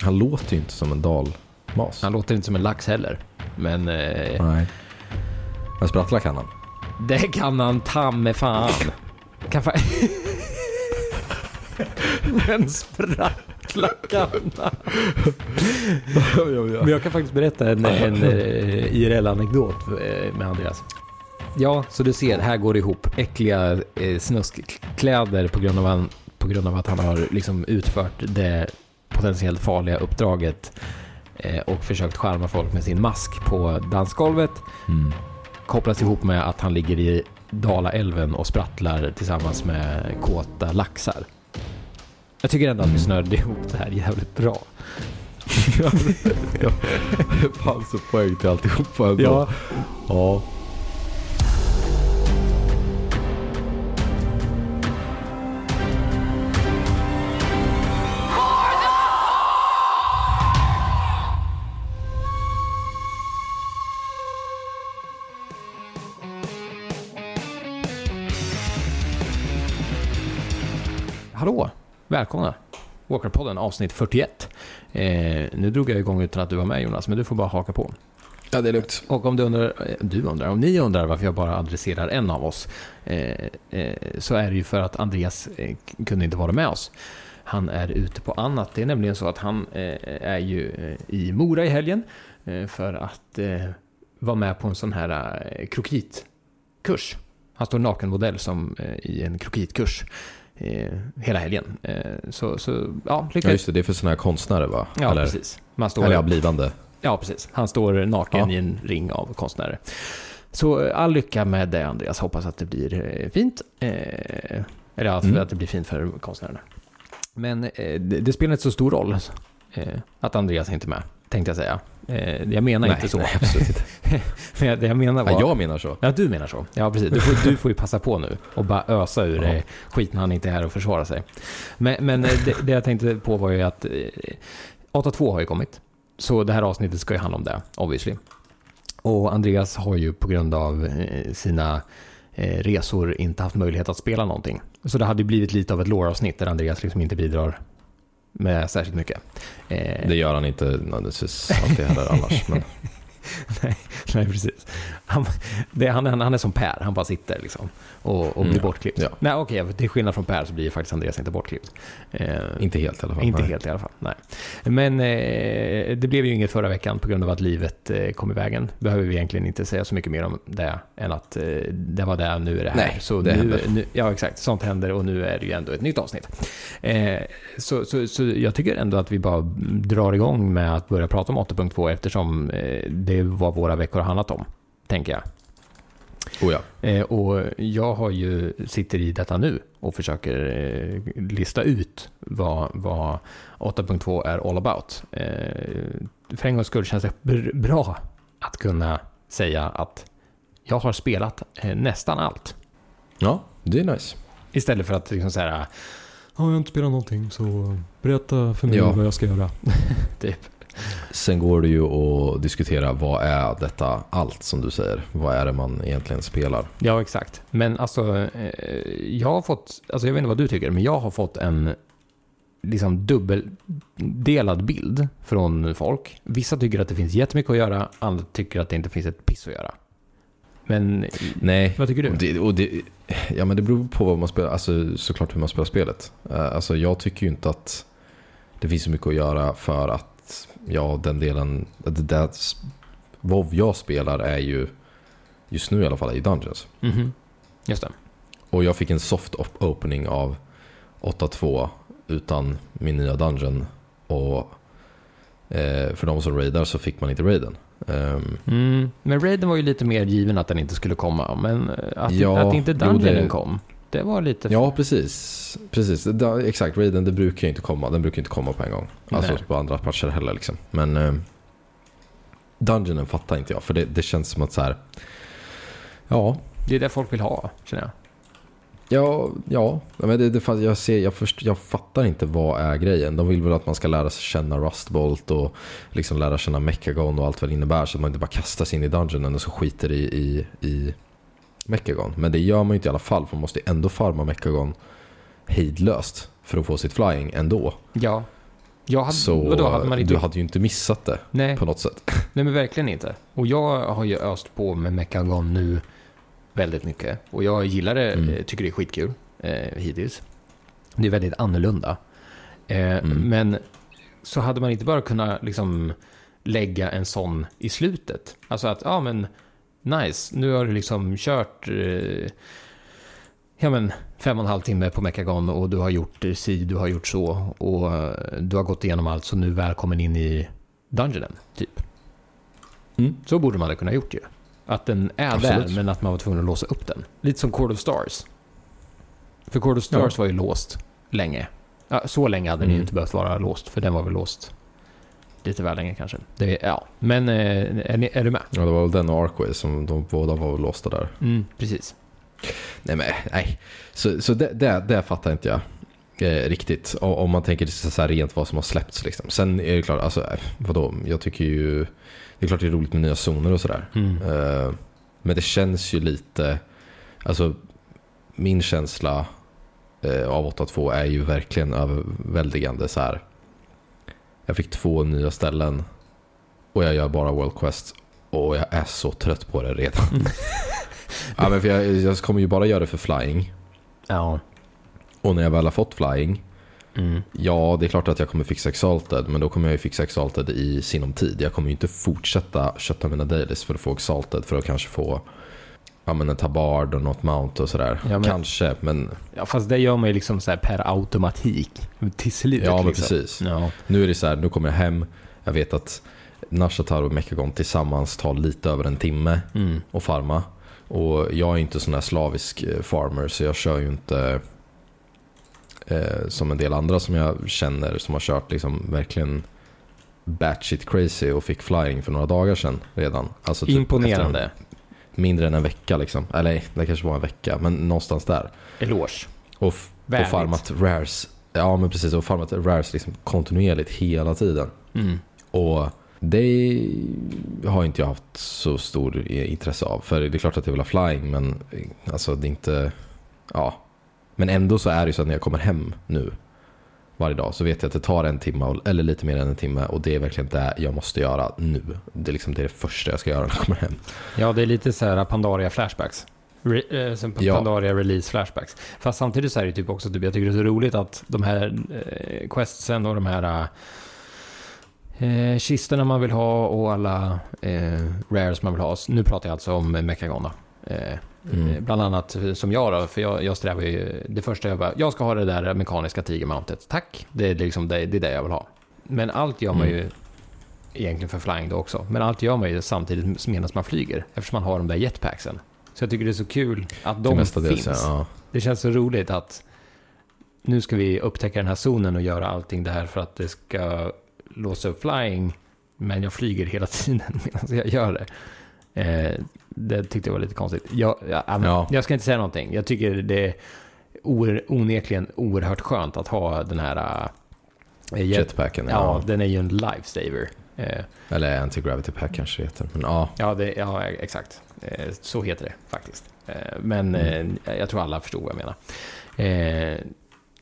Han låter ju inte som en dalmas. Han låter inte som en lax heller. Men eh, Nej. Men sprattla kan han. det kan han ta med fan. Kan fa- Men sprattla kan han. Men jag kan faktiskt berätta en, en eh, IRL-anekdot eh, med Andreas. Ja, så du ser, här går det ihop. Äckliga eh, snuskkläder på grund, av han, på grund av att han har liksom utfört det potentiellt farliga uppdraget eh, och försökt charma folk med sin mask på dansgolvet. Mm. Kopplas ihop med att han ligger i Dalaälven och sprattlar tillsammans med kåta laxar. Jag tycker ändå att vi snörde ihop det här jävligt bra. det fanns en poäng till alltihopa ändå. Ja. ja. Hallå! Välkomna! Walkerpodden avsnitt 41. Eh, nu drog jag igång utan att du var med Jonas, men du får bara haka på. ja, det är lugnt. Och om du undrar, eh, du undrar, om ni undrar varför jag bara adresserar en av oss, eh, eh, så är det ju för att Andreas eh, kunde inte vara med oss. Han är ute på annat. Det är nämligen så att han eh, är ju i Mora i helgen för att vara med på en sån här krokitkurs. Han står nakenmodell som i en krokitkurs hela helgen. Eh, så, så, ja, lycka Ja, just det. Det är för sådana här konstnärer va? Ja, Eller, precis. Man står, Eller ja, blivande. Ja, precis. Han står naken Ja. i en ring av konstnärer. Så eh, all lycka med det Andreas. Hoppas att det blir eh, fint. Eh, eller att, Mm. att det blir fint för konstnärerna. Men eh, det, det spelar inte så stor roll eh, att Andreas inte är med, tänkte jag säga. Eh, jag menar inte så. nej, absolut inte. Men jag- det jag menar var... Ja, jag menar så. Ja, du menar så. Ja, precis. Du får, du får ju passa på nu och bara ösa ur eh, skit när han inte är här och försvara sig. Men, men eh, det, det jag tänkte på var ju att eh, 8.2 har ju kommit. Så det här avsnittet ska ju handla om det, obviously. Och Andreas har ju på grund av sina resor inte haft möjlighet att spela någonting. Så det hade ju blivit lite av ett lore-avsnitt där Andreas liksom inte bidrar med särskilt mycket. Eh, Det gör han inte nödvändigtvis alltid heller annars. Men nej, nej, precis. Han, det, han, han, är som Per, han bara sitter liksom och, och blir Mm, bortklippt. ja. Nej, okej, till skillnad från Per så blir faktiskt Andreas inte bortklippt. Eh, inte helt i alla fall. inte Nej. helt i alla fall, nej. Men eh, det blev ju inget förra veckan på grund av att livet eh, kom i vägen. Behöver vi egentligen inte säga så mycket mer om det än att eh, det var det, nu är det här. Nej, så det nu, händer. nu, ja, exakt. Sånt händer och nu är det ju ändå ett nytt avsnitt. Eh, så, så, så jag tycker ändå att vi bara drar igång med att börja prata om 8.2 eftersom eh, det är vad våra veckor har handlat om, tänker jag. Oh, ja. Eh, och jag har ju, sitter i detta nu och försöker eh, lista ut vad, vad 8.2 är all about. Eh, för en gångs skull känns det br- bra att kunna säga att jag har spelat eh, nästan allt. ja, det är nice. Istället för att liksom så här, "Ja, jag har inte spelat någonting så berätta för mig Ja. vad jag ska göra. typ. Sen går det ju att diskutera vad är detta allt som du säger? Vad är det man egentligen spelar? Ja, exakt. Men alltså, eh, jag har fått, alltså jag vet inte vad du tycker, men jag har fått en liksom dubbeldelad bild från folk. Vissa tycker att det finns jättemycket att göra, andra tycker att det inte finns ett piss att göra. Men Nej. vad tycker du? Och det, och det, ja, men det beror på vad man spelar, alltså, såklart hur man spelar spelet. Eh, Alltså, jag tycker ju inte att det finns så mycket att göra för att ja, den delen, det där, WoW jag spelar är ju, just nu i alla fall, är ju Dungeons. Mhm. Just det. Och jag fick en soft op- opening av 8-2 utan min nya dungeon. Och eh, för de som raidar så fick man inte raiden. Ehm, Mm. Men Raiden var ju lite mer given att den inte skulle komma. Men eh, att, Ja, att inte jo, Dungeonen det- kom, det var lite... ja, precis. precis. Det, exakt, raiden det brukar ju inte komma. Den brukar inte komma på en gång. Alltså Nej. på andra patcher heller liksom. Men eh, dungeonen fattar inte jag. För det, det känns som att så här. Ja, Det är det folk vill ha, känner jag. Ja, ja. Men det, det, jag, ser, jag, först, jag fattar inte vad är grejen. De vill väl att man ska lära sig känna Rustbolt och liksom lära känna Mechagon och allt vad det innebär. Så att man inte bara kastar sig in i dungeonen och så skiter i, i, i Mechagon. Men det gör man ju inte i alla fall. För man måste ändå farma Mechagon hejdlöst för att få sitt flying ändå. Ja. Jag hade, Så vadå, hade man inte... du hade ju inte missat det Nej, på något sätt. nej, men verkligen inte. Och jag har ju öst på med Mechagon nu väldigt mycket. Och jag gillar det, Mm. eh, tycker det är skitkul eh, hittills. Det är väldigt annorlunda. Eh, Mm. Men så hade man inte bara kunnat liksom lägga en sån i slutet. Alltså att, ja men nice, nu har du liksom kört eh, ja men fem och en halv timme på Mechagon och du har gjort eh, si, du har gjort så och eh, du har gått igenom allt så nu välkommen in i Dungeonen, typ. Mm. Så borde man ha kunnat gjort ju. Att den är Absolut. där men att man var tvungen att låsa upp den. Lite som Court of Stars. För Court of Stars var ju låst länge. Ja, så länge hade den ju Mm. inte behövt vara låst, för den var väl låst lite väl länge kanske. Det, ja, men eh, är, ni, är du med? Ja, det var väl den och Arkway som de båda var låsta där. Mm, precis. Nej, men nej. Så, så det, det, det fattar inte jag eh, riktigt. O- Om man tänker så här rent vad som har släppts. Liksom. Sen är det klart, alltså, eh, vadå? Jag tycker ju... Det är klart det är roligt med nya zoner och sådär. Mm. Eh, men det känns ju lite... Alltså, min känsla eh, av 8.2 är ju verkligen överväldigande. Så här. Jag fick två nya ställen och jag gör bara World Quest och jag är så trött på det redan. ja, men för jag, jag kommer ju bara göra det för flying. Ja. Och när jag väl har fått flying, Mm. ja det är klart att jag kommer fixa Exalted, men då kommer jag ju fixa Exalted i sinom tid. Jag kommer ju inte fortsätta kötta mina dailies för att få Exalted, för att kanske få ja, men en tabard och något mount och sådär. Ja, men- Kanske, men ja, fast det gör man ju liksom så här per automatik. Till slut ja men liksom. precis. Ja. Nu är det så här, nu kommer jag hem, jag vet att Nashatar och Mechagon tillsammans tar lite över en timme Mm. och farma. Och jag är inte sån här slavisk eh, farmer så jag kör ju inte eh, som en del andra som jag känner som har kört liksom verkligen batshit crazy och fick flying för några dagar sedan redan. Alltså typ Imponerande. en- Mindre än en vecka liksom. Eller det kanske var en vecka, men någonstans där. Eloge. Och, och farmat rares. Ja men precis, och farmat rares liksom kontinuerligt hela tiden. Mm. Och det har inte jag haft så stor intresse av. För det är klart att jag vill ha flying men alltså det är inte... Ja. Men ändå så är det ju så att när jag kommer hem nu varje dag så vet jag att det tar en timme eller lite mer än en timme och det är verkligen det jag måste göra nu. Det är liksom det, är det första jag ska göra när jag kommer hem. Ja, det är lite så här Pandaria flashbacks. Re, eh, som Ja. Pandaria release flashbacks. Fast samtidigt så är det typ också, typ, jag tycker det är så roligt att de här eh, questsen och de här eh, kistorna man vill ha och alla eh, rares man vill ha. Nu pratar jag alltså om Mechagon då. Eh, Mm. Eh, Bland annat eh, som jag då, för jag, jag strävar ju, det första jag bara, jag ska ha det där mekaniska tigermountet, tack. Det är liksom det, det är det jag vill ha. Men allt gör man Mm. ju egentligen för flying då också, men allt gör man ju samtidigt medan man flyger, eftersom man har de där jetpacksen. Så jag tycker det är så kul att de finns. Ja. Det känns så roligt att nu ska vi upptäcka den här zonen och göra allting där för att det ska låsa upp flying, men jag flyger hela tiden medan jag gör det. Eh, det tyckte jag var lite konstigt. Jag, jag, Ja. jag ska inte säga någonting. Jag tycker det är oer, onekligen oerhört skönt att ha den här... Uh, Jetpacken, ja. ja. den är ju en lifesaver. Eh, Eller anti-gravity pack kanske det heter. Men ja, ja, det, ja, exakt. Eh, så heter det faktiskt. Eh, men Mm. eh, jag tror alla förstod vad jag menar. Eh,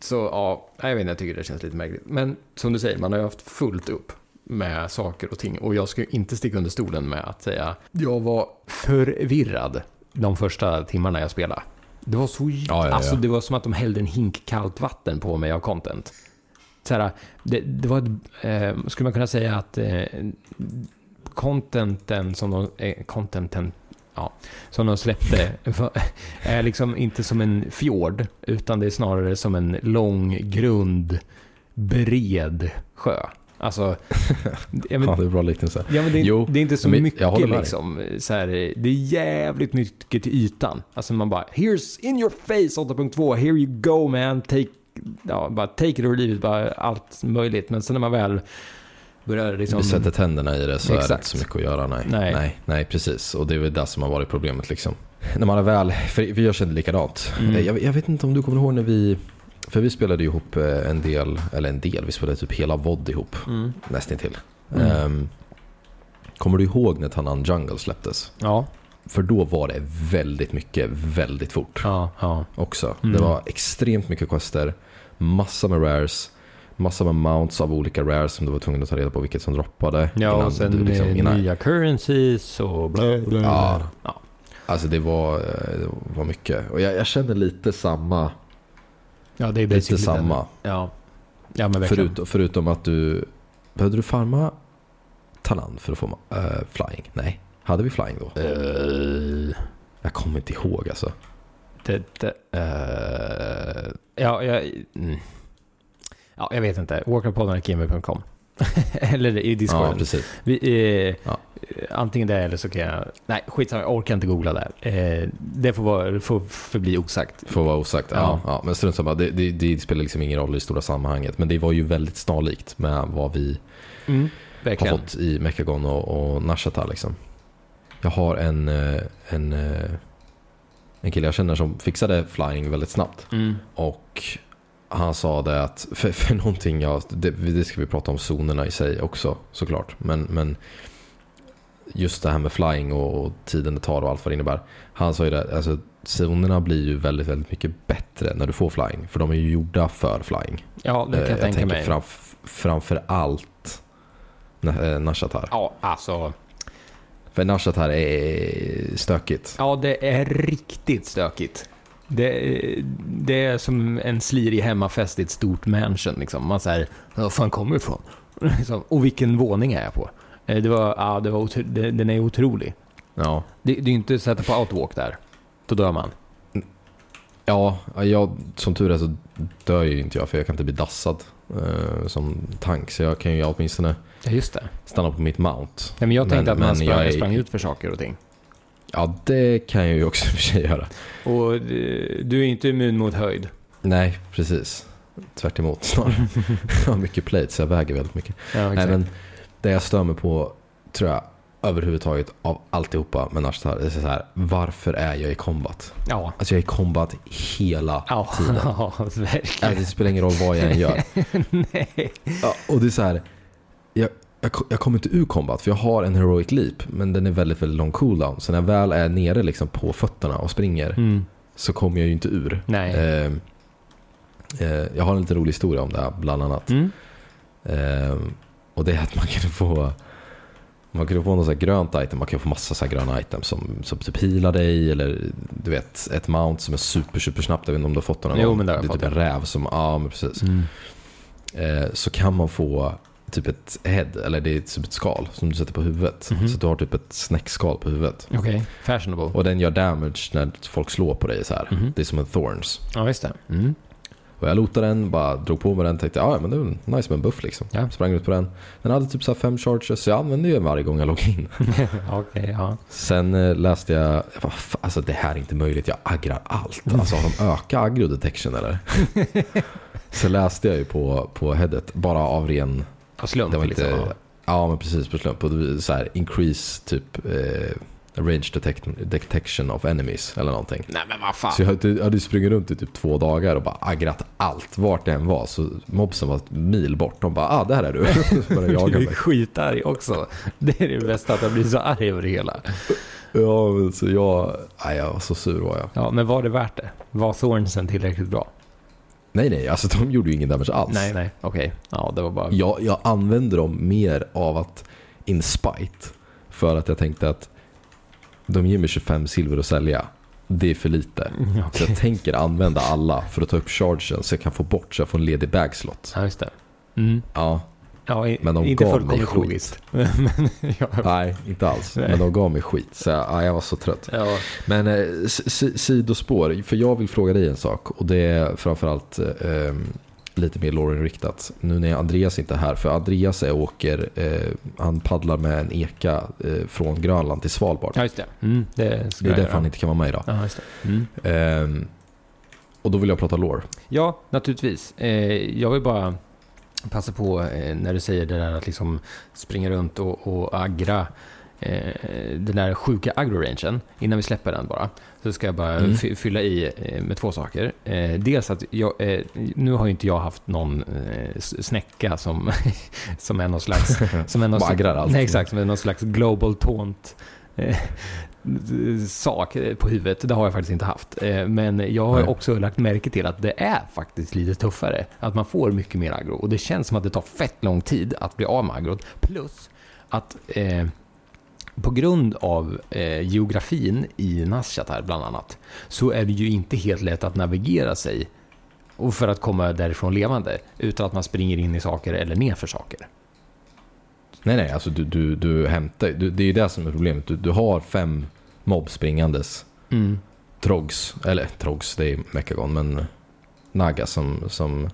så ja, jag vet inte, jag tycker det känns lite märkligt. Men som du säger, man har ju haft fullt upp med saker och ting. Och jag ska inte sticka under stolen med att säga jag var förvirrad de första timmarna jag spelade. Det var så... Ja, ja, ja. Alltså det var som att de hällde en hink kallt vatten på mig av content. Så här, det, det var ett, eh, skulle man kunna säga att eh, contenten som de, eh, contenten, ja, som de släppte är liksom inte som en fjord, utan det är snarare som en lång, grund, bred sjö. Alltså, jag men, Ja, det är bra liknelse. Ja, men det, är, Jo, det är inte så men jag mycket liksom. Så här, det är jävligt mycket till ytan. Alltså man bara, here's in your face 8.2, here you go man, take, ja, bara take it or leave it, bara allt möjligt. Men sen när man väl börjar liksom... Vi sätter tänderna i det så är det Exakt. inte så mycket att göra. Nej. Nej. nej, nej precis. Och det är väl det som har varit problemet. Liksom. När man är väl, för för jag kände likadant. Mm. Jag, jag vet inte om du kommer ihåg när vi, för vi spelade ihop eh, en del, eller en del, vi spelade typ hela VOD ihop. Mm. Nästintill. Mm. Ehm, kommer du ihåg när Tanan Jungle släpptes? Ja, För då var det väldigt mycket, väldigt fort ja, ja. också. Mm. Det var extremt mycket quester, massa med rares, massa med mounts av olika rares som du var tvungen att ta reda på vilket som droppade. Ja, innan och sen du liksom- innan- nya currencies och bla bla. Ja. ja. Alltså det var, eh, det var mycket. Och jag, jag känner lite samma. Ja, det är Lite samma. den. Ja. ja, men. Förut, förutom att du... Behövde du farma Talan för att få eh, flying? Nej. Hade vi flying då? Eh, Jag kommer inte ihåg alltså. det, det, eh, ja, jag, mm. ja, jag vet inte. Walkerpodden.gmail.com Eller i Discord. Ja, precis. Vi, eh, Ja. Antingen det eller så kan jag... Nej, skitsamma. Jag orkar inte googla där. Eh, det får, vara, får förbli osagt. Får vara osagt. Ja. Ja. Ja, men strunt samma. Det, det, det spelar liksom ingen roll i det stora sammanhanget. Men det var ju väldigt snarlikt med vad vi Mm, har fått i Mechagon och, och Nashata liksom. Jag har en, eh, en, eh, en kille jag känner som fixade flying väldigt snabbt. Mm. Och han sa det att, för, för någonting, jag, det, det ska vi prata om zonerna i sig också såklart. Men, men just det här med flying och, och tiden det tar och allt vad det innebär. Han sa ju det, alltså zonerna blir ju väldigt, väldigt mycket bättre när du får flying. För de är ju gjorda för flying. Ja, det kan Eh, jag, tänka tänker mig. Framf, framför allt eh, Nashatar. Ja, alltså. För Nashatar är stökigt. Ja, det är riktigt stökigt. Det, det är som en slirig hemmafest i ett stort mansion. Liksom. Man säger, var fan kommer du ifrån? Liksom, Och vilken våning är jag på? Eh, Det var, ja, det var otro, det, den är otrolig. Ja. Det, det är ju inte att sätta på outwalk där. Då dör man. Ja, jag, som tur är så dör ju inte jag för jag kan inte bli dassad eh, som tank. Så jag kan ju åtminstone Ja, stanna på mitt mount. Ja, men jag tänkte Men- att man sprang, jag är- sprang ut för saker och ting. Ja, det kan jag ju också för sig göra. Och eh, du är inte immun mot höjd. Nej, precis. Tvärt emot snarare. jag har mycket plate så jag väger väldigt mycket. Ja, Nej, men det jag stör mig på, tror jag, överhuvudtaget av alltihopa med Nashtar, det är så här, varför är jag i combat? Ja. Alltså jag är i combat hela Ja, tiden. ja verkligen. Ja, det spelar ingen roll vad jag än gör. Nej. Ja, och det är så här, jag, jag, kommer inte ur combat för jag har en heroic leap men den är väldigt, väldigt lång cooldown. Så när jag väl är nere liksom på fötterna och springer Mm. så kommer jag ju inte ur. Nej. Eh, eh, jag har en lite rolig historia om det här bland annat. Mm. Eh, och det är att man kan få man kan få något så här grönt item, man kan få massa så här gröna items som, som typ healar dig eller du vet ett mount som är super super snabbt. Jag vet inte om du har fått någon Jo, gång. men det har jag är typ en räv som, ja men precis. Mm. Eh, så kan man få typ ett head, eller det är typ ett skal som du sätter på huvudet. Mhm. Så du har typ ett snäckskal på huvudet. Okej, fashionable. Och den gör damage när folk slår på dig så här. Mhm. Det är som en thorns. Ja, visst det. Mm. Och jag lotade den, bara drog på med den, tänkte ja men det är väl nice med en buff liksom. Ja. Sprang ut på den. Den hade typ så här fem charges, så jag använde ju den varje gång jag låg in. Okej, ja. Sen eh, läste jag, jag bara, "Fan, alltså det här är inte möjligt, jag aggrar allt. Alltså har de ökat aggro detection eller? så läste jag ju på, på headet, bara av ren Av slump det var liksom. inte, ja men precis på slump. Och så här, increase typ eh, range detect, detection of enemies eller någonting. Nej men vad fan. Så jag hade, hade sprungit runt i typ två dagar och bara aggrat allt vart det än var. Så mobsen var ett mil bort. De bara ah, där är du. Så jag Du är skitarg också. Det är det bästa, att jag blir så arg över det hela. Ja men så jag, nej, jag var så sur var jag. Ja, men var det värt det? Var Thornsen tillräckligt bra? Nej nej, alltså de gjorde ju ingen damage alls. Nej, nej, okej. Ja, det var bara... Jag, jag använde dem mer av att in spite. För att jag tänkte att de ger mig 25 silver att sälja. Det är för lite. Så jag tänker använda alla för att ta upp chargen så jag kan få bort så jag får en ledig bagslot. Ja, just det. Mm. Ja, Ja, i, Men de inte gav mig skit. logiskt. Men, ja, nej inte alls. Nej. Men de gav mig skit. Så jag, ja, jag var så trött. ja. Men eh, si- si- sidospår, för jag vill fråga dig en sak och det är framförallt eh, lite mer Lauren-riktat. Nu när Andreas inte är här, för Andreas är åker, eh, han paddlar med en eka eh, från Grönland till Svalbard. ja, just det. Mm, det det är därför han inte kan vara med idag. Ja, just det. Mm. Eh, och då vill jag prata lore. Ja, naturligtvis. Eh, jag vill bara passa på eh, när du säger det där att liksom springa runt och, och aggra eh, den där sjuka aggro-rangen. Innan vi släpper den bara, så ska jag bara Mm. fy- fylla i eh, med två saker. Dels att jag, nu har ju inte jag haft någon snäcka som, som är någon slags... Som är någon allt. Nej, exakt. Som är någon slags global taunt. Eh, sak på huvudet. Det har jag faktiskt inte haft. Eh, Men jag har också lagt märke till att det är faktiskt lite tuffare. Att man får mycket mer aggro. Och det känns som att det tar fett lång tid att bli av med aggrot. Plus att eh, på grund av eh, geografin i Nashatar bland annat så är det ju inte helt lätt att navigera sig och för att komma därifrån levande utan att man springer in i saker eller ner för saker. Nej, nej, alltså du, du, du hämtar, du, det är ju det som är problemet. Du, du har fem mobb springandes. Mm. Trogs, eller Trogs, det är Mechagon, men Naga som, som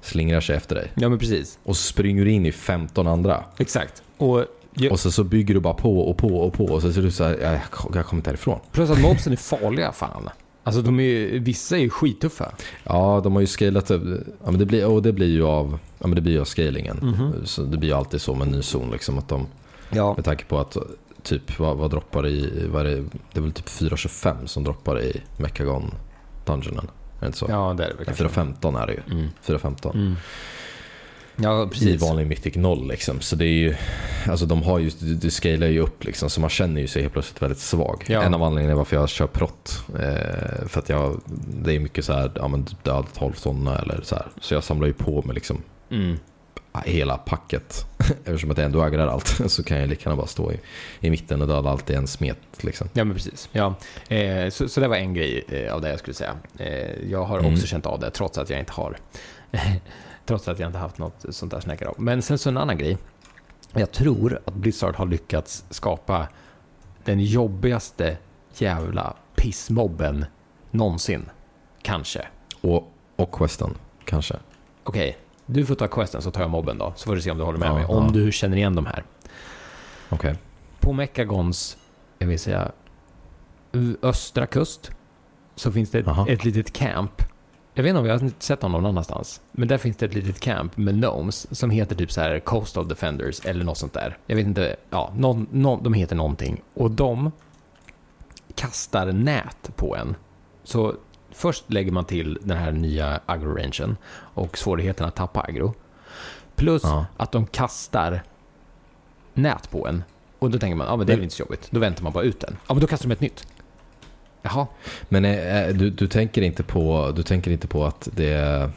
slingrar sig efter dig. Ja men precis. Och så springer du in i 15 andra. Exakt. Och ju- Och så, så bygger du bara på och på och på och så ser du så här, jag, jag kommer inte härifrån. Plus att mobsen är farliga fan. Alltså de är, vissa är ju skituffa. Ja, de har ju scalat upp, ja, men det blir, och det blir ju av, ja, men det blir ju av scalingen. Mhm. Så det blir ju alltid så med en ny zon liksom att de, Ja. med tanke på att typ vad, vad droppar i, vad är det, det är väl typ 425 som droppar i Mechagon Dungeonen. Är det inte så? Ja, det är det väl Ja, kanske. 415 är det ju. Mm. 415. Mm. Ja, I vanlig Mythic 0 liksom. Så det är ju, alltså de har ju, du, scalar ju upp liksom. Så man känner ju sig helt plötsligt väldigt svag. Ja. En av anledningarna varför jag kör prott. Eh, för att jag, det är mycket så här, ja men död 12 sådana eller så här. Så jag samlar ju på mig liksom Mm. hela packet. Eftersom att jag ändå aggrar allt så kan jag lika gärna bara stå i, i mitten och döda allt i en smet liksom. Ja, men precis. Ja. Eh, så, så det var en grej eh, av det jag skulle säga. Eh, jag har Mm. också känt av det, trots att jag inte har trots att jag inte haft något sånt där snäckar av. Men sen så en annan grej. Jag tror att Blizzard har lyckats skapa den jobbigaste jävla pissmobben någonsin. Kanske. Och, och questen kanske. Okej, du får ta questen så tar jag mobben då. Så får du se om du håller med Ja, mig. Om ja. du känner igen de här. Okej. På Mekagons, jag vill säga, östra kust så finns det ett, ett litet camp. Jag vet inte om jag har sett dem någon annanstans. Men där finns det ett litet camp med gnomes som heter typ så här Coastal Defenders eller något sånt där. Jag vet inte, ja, någon, någon, de heter någonting. Och de kastar nät på en. Så först lägger man till den här nya aggro-rangen och svårigheten att tappa aggro. Plus Ja. att de kastar nät på en. Och då tänker man, ja men det är väl inte så jobbigt. Då väntar man bara ut den. Ja men då kastar de ett nytt. Jaha. Men eh, du, du, tänker inte på, du tänker inte på att det.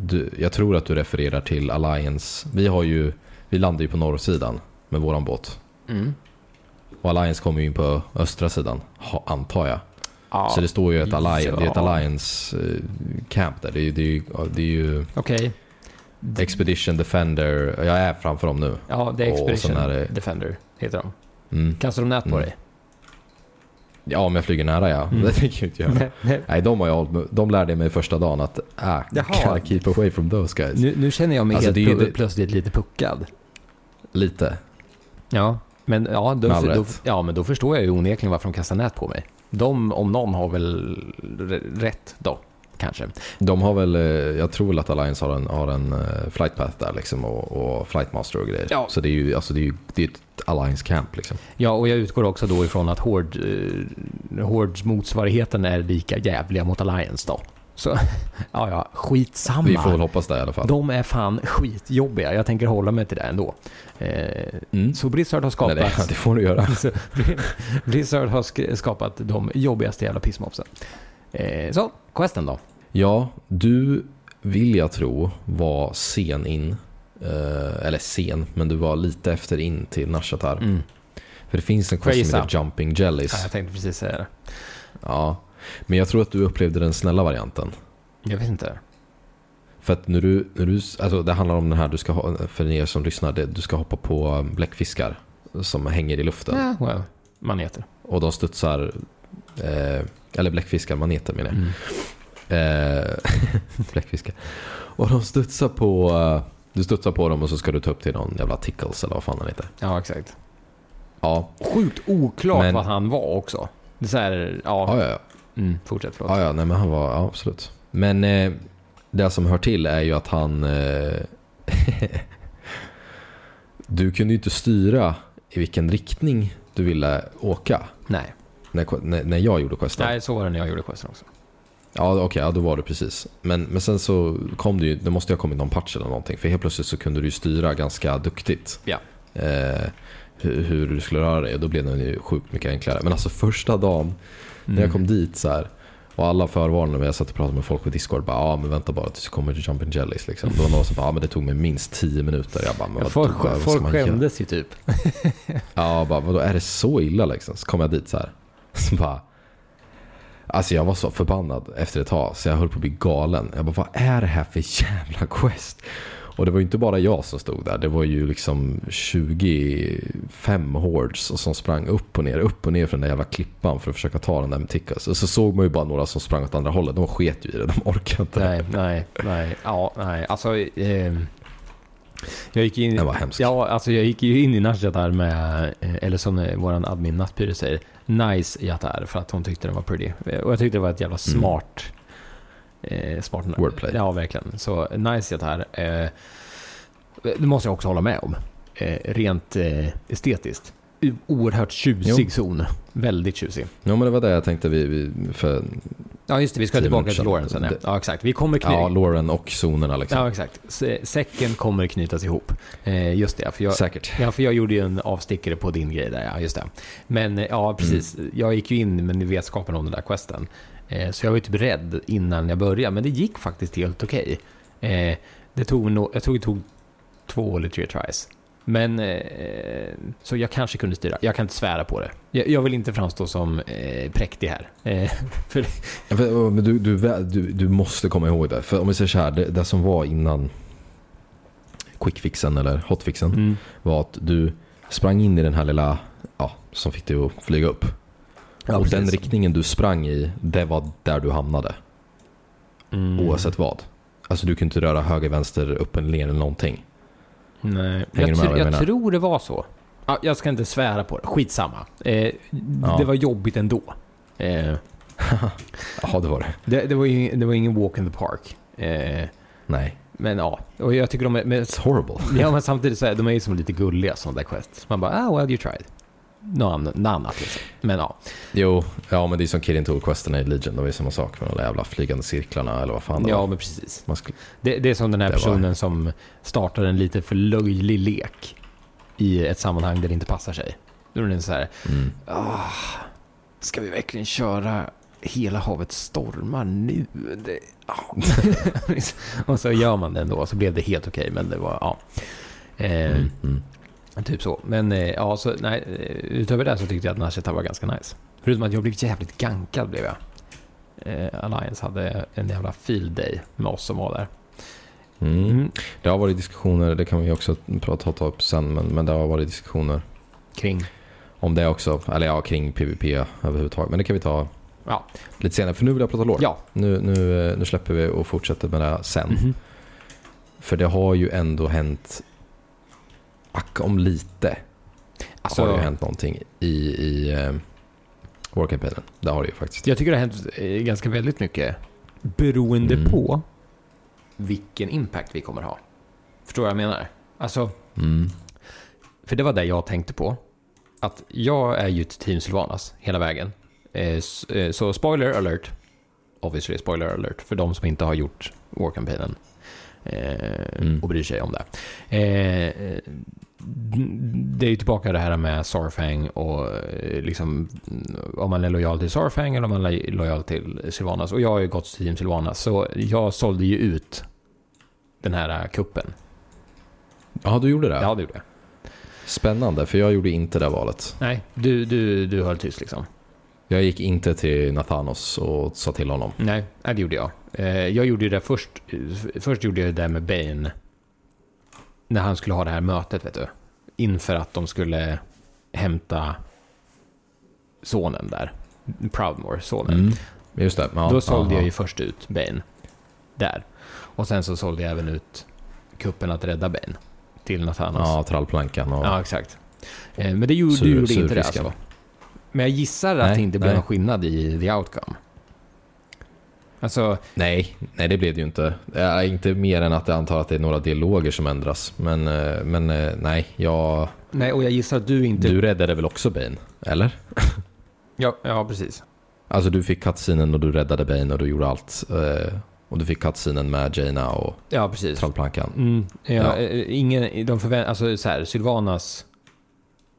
Du, jag tror att du refererar till Alliance. Vi har ju, vi landar ju på norrsidan med våran båt. Mm. Och Alliance kommer ju in på östra sidan, antar jag. Ja, Så det står ju ett, Alliance, det är ett Ja. Alliance eh, camp där. Det är, det är, det är ju okej. Expedition Defender. Jag är framför dem nu. Ja, det är Och Expedition är det- Defender, heter de. Mm. Kastar de nät på Mm. dig? Ja, om jag flyger nära ja. Mm. Det tänker jag inte göra. Nej, de, har jag, hållit med- de lärde mig första dagen att äh, Jaha. keep away from those guys. Nu, nu känner jag mig Alltså, helt det plötsligt lite puckad. Lite. Ja, men, ja, då, då, ja, men då förstår jag ju onekligen varför de kastar nät på mig. De, om någon, har väl rätt då, kanske. De har väl, eh, jag tror väl att Alliance har en, har en eh, flight path där liksom och, och flight master och grejer. Ja. Så det är ju, alltså det är ju det är ett Alliance camp liksom. Ja, och jag utgår också då ifrån att Horde, eh, Hordes motsvarigheten är lika jävliga mot Alliance då. Så, ja, ja, skitsamma. Vi får väl hoppas det i alla fall. De är fan skitjobbiga. Jag tänker hålla mig till det ändå. Eh, Mm. Så Blizzard har skapat... Nej, det, det får du göra. Blizzard har sk- skapat de jobbigaste jävla pissmopsen. Eh, så, questen då. Ja, du vill jag tro var sen in. Eh, eller sen, men du var lite efter in till Nashatar. Mm. För det finns en Får jag quest som gissa? heter Jumping Jellies. Ja, jag tänkte precis säga det. Ja. Men jag tror att du upplevde den snälla varianten. Jag vet inte. För att när du, när du, alltså det handlar om den här, du ska ha, för er som lyssnar, det, du ska hoppa på bläckfiskar som hänger i luften. Ja, well, maneter. Och de studsar, eh, eller bläckfiskar, maneter menar jag. Mm. Eh, bläckfiskar. Och de studsar på, du studsar på dem och så ska du ta upp till någon jävla tickles eller vad fan den heter. Ja, exakt. Ja, Sjukt oklart Men- vad han var också. Det är här, ja. ja, ja. ja. Mm, fortsätt, förlåt. Ja, ja, nej men han var, ja absolut. Men eh, det som hör till är ju att han... Eh, du kunde ju inte styra i vilken riktning du ville åka Nej. När, när, när jag gjorde questen. Nej, så var det när jag gjorde questen också. Ja, okej, ja, då var det precis. Men, men sen så kom det ju, det måste ju ha kommit någon patch eller någonting. För helt plötsligt så kunde du ju styra ganska duktigt. Ja. Eh, hur, hur du skulle röra dig och då blev den ju sjukt mycket enklare. Men alltså första dagen när jag kom dit så här och alla förvarnade mig, jag satt och pratade med folk på Discord, bara ja men vänta bara tills du kommer till Jumping Jellies liksom. Då var någon som bara, ja men det tog mig minst 10 minuter. Jag bara, men vad, folk vad, folk skämdes ju typ. Ja, bara, vadå, är det så illa liksom? Så kom jag dit så här. Så bara, alltså jag var så förbannad efter ett tag så jag höll på att bli galen. Jag bara, vad är det här för jävla quest? Och det var ju inte bara jag som stod där. Det var ju liksom 25 hordes som sprang upp och ner, upp och ner för den där jävla klippan för att försöka ta den där med tickas. Och så såg man ju bara några som sprang åt andra hållet. De sket ju i det, de orkade inte. Nej, nej, nej. Ja, nej. Alltså, eh, jag gick in... Det var hemskt. Ja, alltså jag gick ju in i Nashatar med, eh, eller som eh, våran admin Nattpyre säger, nice Yatar för att hon tyckte den var pretty. Och jag tyckte det var ett jävla smart... Eh, smart Wordplay. Ja, verkligen. Så nice Yatar. Eh, det måste jag också hålla med om. Eh, rent eh, estetiskt. Oerhört tjusig Jo. zon. Väldigt tjusig. Ja men det var det jag tänkte vi, vi för Ja, just det. Vi ska tillbaka till. Loren sen. Ja. Det- ja, exakt. Vi kommer knyta... ja, Lauren och zonerna liksom. Ja, exakt. Säcken kommer knytas ihop. Eh, just det, för jag, Säkert. ja, för jag gjorde ju en avstickare på din grej där, ja, just det. Men eh, ja, precis. Mm. Jag gick ju in med vetskapen om den där questen. Eh, så jag var ju typ rädd innan jag började, men det gick faktiskt helt okej. Eh, det tog nog, jag tror det tog två eller tre tries. Men, eh, så jag kanske kunde styra. Jag kan inte svära på det. Jag, jag vill inte framstå som eh, präktig här. Eh, för, Men du, du, du, du måste komma ihåg det. För om vi säger så här, det, det som var innan quickfixen eller hotfixen mm, var att du sprang in i den här lilla, ja, som fick dig att flyga upp. ja, och precis. den riktningen du sprang i, det var där du hamnade. Mm. Oavsett vad. Alltså du kunde inte röra höger, vänster, upp eller ner eller någonting. Nej, Hänger jag, tr- jag jag tror det var så. Ja, jag ska inte svära på det, skitsamma. Eh, Ja. Det var jobbigt ändå. Eh, Ja, det var det. det, det, var ju, det var ingen walk in the park. Eh, Nej. men ja, och jag tycker de är... Men, It's horrible. ja, men samtidigt så är de är ju som lite gulliga sådana där quests. Man bara, ah well you tried. Något annat, liksom. Men ja, Jo, ja men det är som Kidding Tool-questerna i Legion. Det var ju samma sak med de där jävla flygande cirklarna eller vad fan det ja var. men precis. Skulle, Det, det är som den här Det var- personen som startar en lite för löjlig lek i ett sammanhang där det inte passar sig. Då är den så här, mm. Ah, ska vi verkligen köra Hela havet stormar nu? Det, och så gör man det ändå, så blev det helt okej, men det var, ja. Eh, Mm. Mm. Typ så. Men eh, ja, så nej, eh, utöver det så tyckte jag att Nasheta var ganska nice. Förutom att jag blev jävligt gankad blev jag. Eh, Alliance hade en jävla field day med oss som var där. Mm. Mm. Det har varit diskussioner, det kan vi också prata ta upp sen, men, men det har varit diskussioner Kring, om det också. Eller ja, kring PVP överhuvudtaget. Men det kan vi ta ja. lite senare, för nu vill jag prata lore. Ja. Nu, nu, eh, nu släpper vi och fortsätter med det sen. Mhm. För det har ju ändå hänt, ack om lite, Alltså, har det ju hänt någonting i, i eh, Warcampaignen. Det har det ju faktiskt. Jag tycker det har hänt eh, ganska väldigt mycket beroende Mm. på vilken impact vi kommer ha. Förstår vad jag menar? Alltså, Mm. för det var det jag tänkte på. Att jag är ju ett team Sylvanas hela vägen. Eh, Så spoiler alert. Obviously spoiler alert för de som inte har gjort Warcampaignen. Eh, Mm. och bryr sig om det. Eh, det är ju tillbaka det här med Sarfang och eh, liksom om man är lojal till Sarfang eller om man är lojal till Sylvanas. Och jag har ju gått till Team Sylvanas så jag sålde ju ut den här kuppen. Ja, du gjorde det? Ja, det gjorde jag. Spännande, för jag gjorde inte det valet. Nej, du, du, du höll tyst liksom. Jag gick inte till Nathanos och sa till honom. Nej, det gjorde jag. Eh, jag gjorde det först. Först gjorde jag det där med Bane. När han skulle ha det här mötet, vet du. Inför att de skulle hämta sonen där. Proudmore, sonen. Mm. Just det. Ja, Då sålde aha. jag ju först ut Bane. Där. Och sen så sålde jag även ut kuppen att rädda Bane. Till Nathanos. Ja, trallplankan och... Ja, exakt. Eh, Men det gjorde, Sur- du gjorde inte det alltså? Men jag gissar att Nej, det inte blev nej. någon skillnad i the outcome. Alltså, Nej, nej det blev det ju inte. Ja, inte mer än att jag antar att det är några dialoger som ändras. Men, eh, men eh, nej, jag... nej, och jag gissar att du inte... Du räddade väl också Bane? Eller? Ja, ja, precis. Alltså du fick cutscenen och du räddade Bane och du gjorde allt. Och du fick cutscenen med Jaina och Ja, precis. trallplankan. Mm, ja, Ja. Ingen, de förvänt, alltså så här, Sylvanas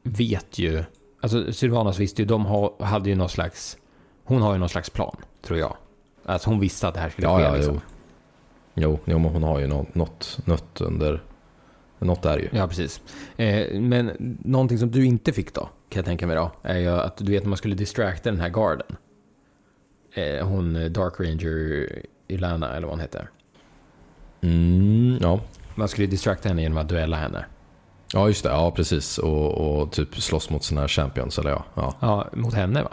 vet ju, alltså Sylvanas visste ju, de ha, hade ju någon slags, hon har ju någon slags plan, tror jag. Alltså hon visste att det här skulle Ja, ske ja, liksom. jo. Jo, men hon har ju något, något, något under... Något där ju. Ja, precis. Eh, men någonting som du inte fick då, kan jag tänka mig då, är ju att du vet när man skulle distracta den här garden. Eh, hon eh, Dark Ranger Ilana, eller vad hon heter. Mm, ja. Man skulle distracta henne genom att duella henne. Ja, just det. Ja, precis. Och, och typ slåss mot här champions, eller ja. ja. Ja, mot henne va?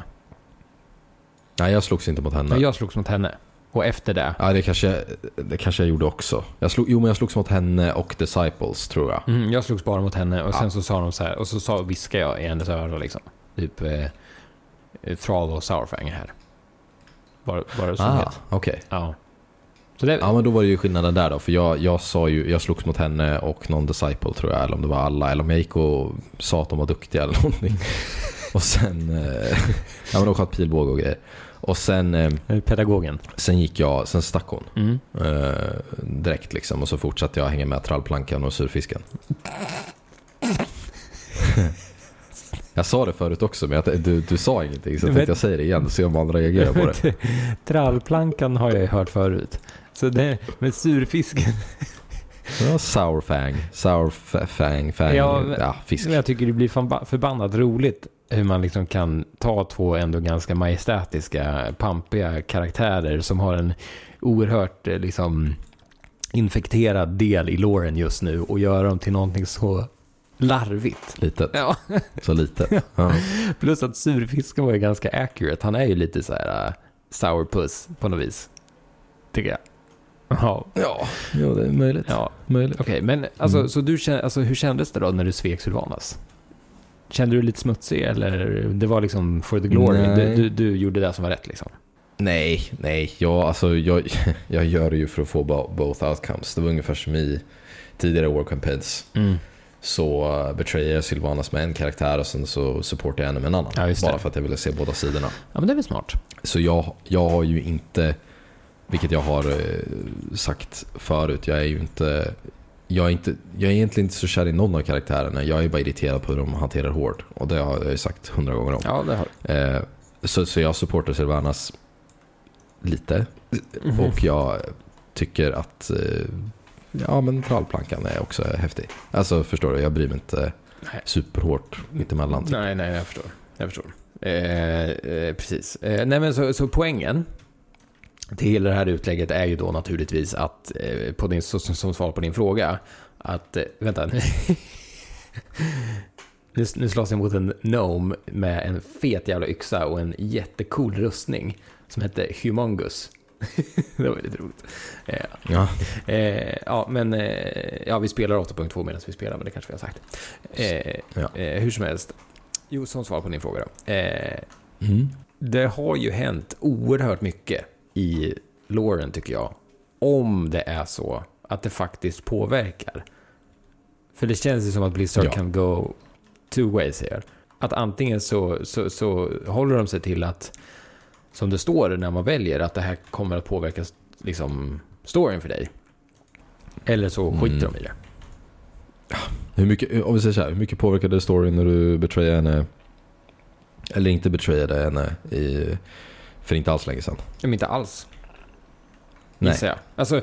Nej, jag slogs inte mot henne. Men jag slogs mot henne. Och efter det, Ja, det kanske, det kanske jag gjorde också. Jag slog, jo, men jag slogs mot henne och Disciples, tror jag. Mm, jag slogs bara mot henne och sen Ja. så sa de så här, och så sa, viskade jag i hennes öra liksom. Typ eh, Thrall och Sourfang är här. Bara, bara som Ah, okej. Ja. Det, Ja, men då var det ju skillnaden där då. För jag, jag sa ju, jag slogs mot henne och någon Disciple tror jag. Eller om det var alla. Eller om jag gick och sa att de var duktiga eller någonting. och sen... Eh, ja, men de sköt pilbåge och grejer. Och sen, eh, pedagogen. sen gick jag, sen stack hon. Mm. Eh, direkt liksom. Och så fortsatte jag hänga med trallplankan och surfisken. jag sa det förut också, men jag, du, du sa ingenting. Så jag tänkte jag säger det igen, se om andra reagerar på det. Trallplankan har jag ju hört förut. Så det, men surfisken, Ja, sourfang, sourfang, fang, Ja, ja, fisk. jag tycker det blir förba- förbannat roligt hur man liksom kan ta två ändå ganska majestätiska, pampiga karaktärer som har en oerhört eh, liksom infekterad del i låren just nu och göra dem till någonting så larvigt. Litet, Ja, så litet. Ja. plus att surfisken var ju ganska accurate. Han är ju lite så här uh, sourpuss på något vis. Tycker jag. Ja, Ja, ja, det är möjligt. ja. möjligt. okej. Men alltså, Mm. så du, alltså, hur kändes det då när du svek Sylvanas? Kände du dig lite smutsig eller det var liksom for the glory? Du, du, du gjorde det som var rätt liksom? Nej, nej. Jag, alltså, jag, jag gör det ju för att få bo- both outcomes. Det var ungefär som i tidigare War Campaigns. Mm. Så uh, betrayar jag Sylvanas med en karaktär och sen så supportar jag henne med en annan. Ja, bara för att jag ville se båda sidorna. Ja, men det är väl smart. Så jag, jag har ju inte, vilket jag har eh, sagt förut, jag är ju inte jag är, inte, jag är egentligen inte så kär i någon av karaktärerna. Jag är bara irriterad på hur de hanterar hård. Och det har jag ju sagt hundra gånger om. Ja, det har Eh, så, så jag supportar Sylvanas lite. Mhm. Och jag tycker att eh, ja, men trallplankan är också häftig. Alltså förstår du, jag bryr mig inte Nej. superhårt mittemellan. Typ. Nej, nej, jag förstår. Jag förstår. Eh, eh, precis. Eh, nej, men så, så poängen till det här utlägget är ju då naturligtvis att, eh, på din, som, som svar på din fråga, att, eh, vänta, nu, nu, nu slåss jag mot en gnome med en fet jävla yxa och en jättecool rustning som hette Humongus. det var lite roligt. Eh, Ja, Eh, ja, men eh, ja, vi spelar 8.2 medan vi spelar, men det kanske vi har sagt. Eh, Ja. hur som helst. Jo, som svar på din fråga då. Mm. det har ju hänt oerhört mycket i Lauren tycker jag. Om det är så att det faktiskt påverkar. För det känns ju som att Blizzard Ja. kan go two ways här. Att antingen så, så, så håller de sig till att, som det står när man väljer, att det här kommer att påverka liksom, storyn för dig. Eller så skiter Mm. de i det. Hur mycket, om vi säger så här, hur mycket påverkade storyn när du betrayade henne? Eller inte betrayade henne i, för inte alls länge sedan? Men inte alls, Nej. jag. Alltså,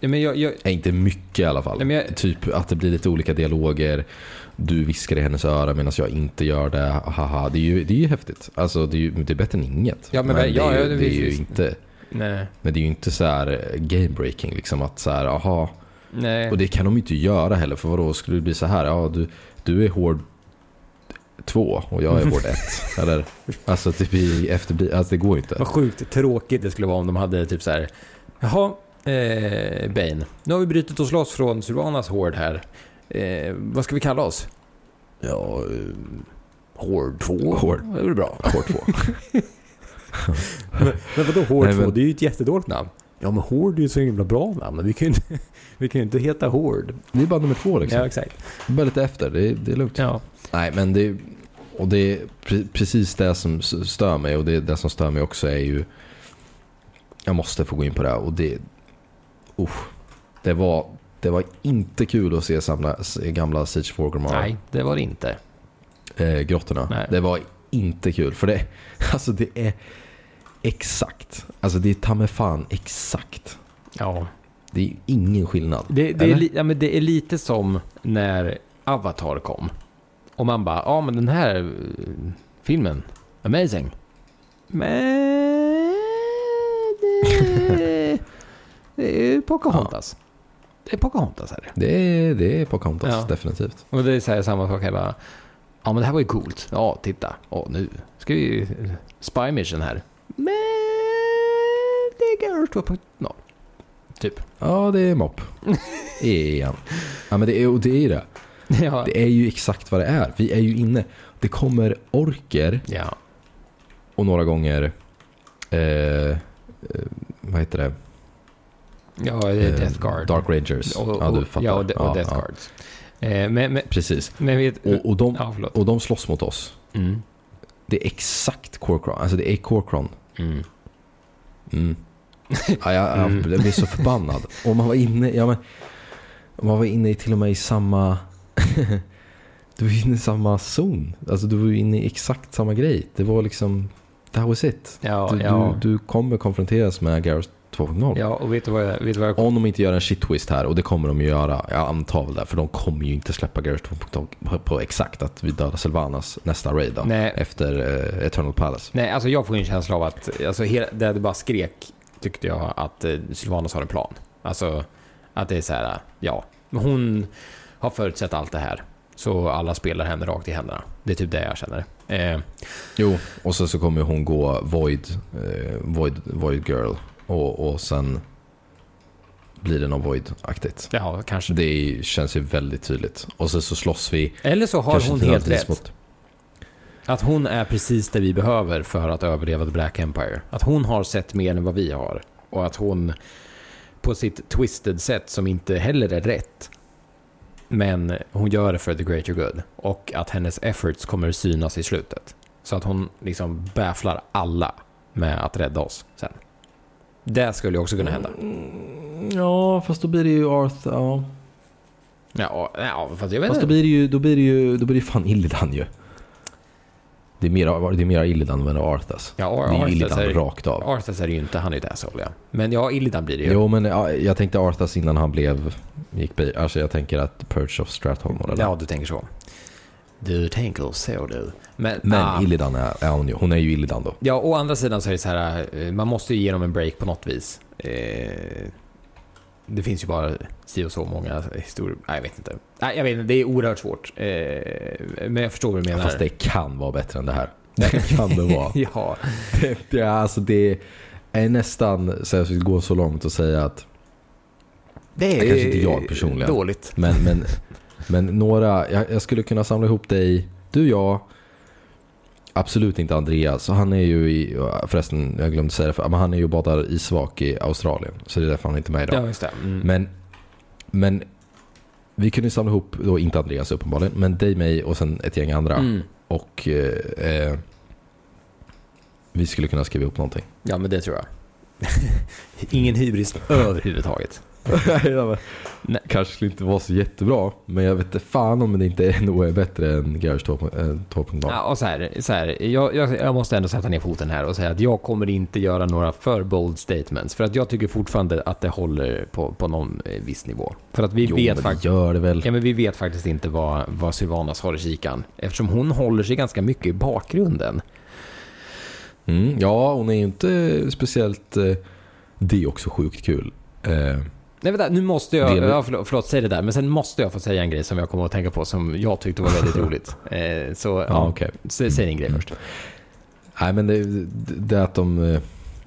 men jag, jag, Nej, inte mycket i alla fall. Nej, men jag- Typ att det blir lite olika dialoger. Du viskar i hennes öra medan jag inte gör det. Haha, det är ju, det är ju häftigt. Alltså det är ju det är bättre än inget. Ja, men det, ja, är ja, det det är ju inte, nej, men det är ju inte så här game breaking liksom att så här, aha. nej. Och det kan de inte göra heller. För vadå, skulle det bli så här, ja du, du är hård två och jag är hård ett. Eller, alltså typ i efterbli, alltså det går ju inte. Vad sjukt tråkigt det skulle vara om de hade typ så här. Jaha, eh, Bane. Nu har vi brutit oss loss från Sylvanas hård här. Eh, vad ska vi kalla oss? Ja, eh, Hård 2. Hård. Det är väl bra. Hård två. Men, men vadå Hård Nej, 2? men- Det är ju ett jättedåligt namn. Ja, men Hård är ju så himla bra namn. Vi kan ju inte, vi kan ju inte heta Hård. Det är bara nummer två liksom. Ja, exakt. Bara lite efter, det är, det är lugnt. Ja. Nej, men det, och det är pre- precis det som stör mig och det, det som stör mig också är ju jag måste få gå in på det här och det usch, det var det var inte kul att se samla, gamla Siege Forgrimmar Nej, det var det inte. eh, grottorna. Nej. Det var inte kul för det, alltså det är exakt, alltså det är ta mig fan exakt. Ja. Det är ingen skillnad. Det, det, är, ja, men det är lite som när Avatar kom. Och man bara, ja men den här eh, filmen, amazing. Men det, det är Pocahontas. Det är Pocahontas här. Det är, det är Pocahontas, Ja. definitivt. Och det är så här, samma sak här bara, ja men det här var ju coolt. Ja, titta. Ja, nu ska vi eh, spy mission här. Men det är Garrett 2.0. Typ. Ja, det är mopp. Igen. Ja, men det är, och det är ju det. Ja. Det är ju exakt vad det är. Vi är ju inne. Det kommer orker ja. och några gånger... Eh, eh, vad heter det? Ja, det är Eh, Death Guard. Dark Rangers. Och, och, ja, du fattar. Ja, och, de- och Death ja. Guards. Eh, men, men, Precis. men vet... Och, och, de, ja, och de slåss mot oss. Mm. Det är exakt Corcron. Alltså det är Corcron. Mm. Mm. Ja, jag, jag, Mm. jag blir så förbannad. Och man var inne, ja, men, man var inne i till och med i samma... du var inne i samma zon. Alltså du var inne i exakt samma grej. Det var liksom... That was it. Ja, Du, ja. du, du kommer konfronteras med Gareth 2.0. ja, och vet du vad jag... Vet du vad jag Om de inte gör en shit twist här, och det kommer de ju göra, jag antar väl det, för de kommer ju inte släppa Gareth 2.0 på, på exakt att vi dödar Sylvanas nästa raid då, Nej. efter eh, Eternal Palace. Nej, alltså jag får ju en känsla av att... Alltså, hela, det det bara skrek, tyckte jag, att eh, Sylvanas har en plan. Alltså, att det är så här, ja. Men hon har förutsett allt det här. Så alla spelar henne rakt i händerna. Det är typ det jag känner. Eh, Jo, och så, så kommer hon gå Void, eh, Void, Void Girl och, och sen blir det något Void-aktigt. ja, kanske. Det känns ju väldigt tydligt. Och så, så slåss vi. Eller så har hon helt rätt. Att hon är precis det vi behöver för att överleva The Black Empire. Att hon har sett mer än vad vi har. Och att hon på sitt twisted sätt som inte heller är rätt. Men hon gör det för the greater good. Och att hennes efforts kommer synas i slutet. Så att hon liksom bafflar alla med att rädda oss sen. Det skulle ju också kunna hända. Mm, Ja, fast då blir det ju Arth... Ja. Ja, ja fast jag vet Fast då blir det ju, då blir det ju, då blir det fan Illidan ju. Det är mera, det är mera Illidan än Arthas. Ja, Det är Arthas Illidan är, rakt av. Arthas är det ju inte, han är ju ett asshole ja. Men ja, Illidan blir det ju. Jo, men ja, jag tänkte Arthas innan han blev... Gick, bi- alltså jag tänker att Purge of Stratholm och det där. Ja, du tänker så. Du tänker så du. Men, Men ah, Illidan är, är hon ju. Hon är ju Illidan då. Ja, å andra sidan så är det så här, eh, man måste ju ge dem en break på något vis. Eh, det finns ju bara si och så många historier. Nej, jag vet inte. Nej, jag vet inte, det är oerhört svårt. Eh, men jag förstår vad du menar. Fast det kan vara bättre än det här. Det kan det vara. ja, det, det, är- alltså det är nästan så jag skulle gå så långt och säga att det är Kanske inte jag personligen. dåligt. Men, men, men några, jag, jag skulle kunna samla ihop dig, du, jag, absolut inte Andreas. Han är ju i, förresten, jag glömde säga det, för, men han är ju och badar isvak i Australien. Så det är därför han inte är med idag. Ja, just det. Mm. Men, men vi kunde samla ihop, då inte Andreas uppenbarligen, men dig, mig och sen ett gäng andra. Mm. Och eh, vi skulle kunna skriva ihop någonting. Ja, men det tror jag. Ingen hybris överhuvudtaget. Nej, ja. Kanske skulle inte vara så jättebra, men jag vet inte fan om det inte är bättre än Garage 2.0. Ja, och så här, så här jag, jag, jag måste ändå sätta ner foten här och säga att jag kommer inte göra några för bold statements. För att jag tycker fortfarande att det håller på, på någon eh, viss nivå. För att vi Jo, vet faktiskt... gör det väl. Ja, men vi vet faktiskt inte vad, vad Sylvanas har i kikan. Eftersom hon håller sig ganska mycket i bakgrunden. Mm, ja, hon är ju inte speciellt... Eh, det är också sjukt kul. Nej, vänta, nu måste jag... Det- Ja, förlåt, förlåt, säg det där. Men sen måste jag få säga en grej som jag kommer att tänka på som jag tyckte var väldigt roligt. Eh, så, ja, ja, sä, säg din grej först. Nej, men det, det, att de... eh,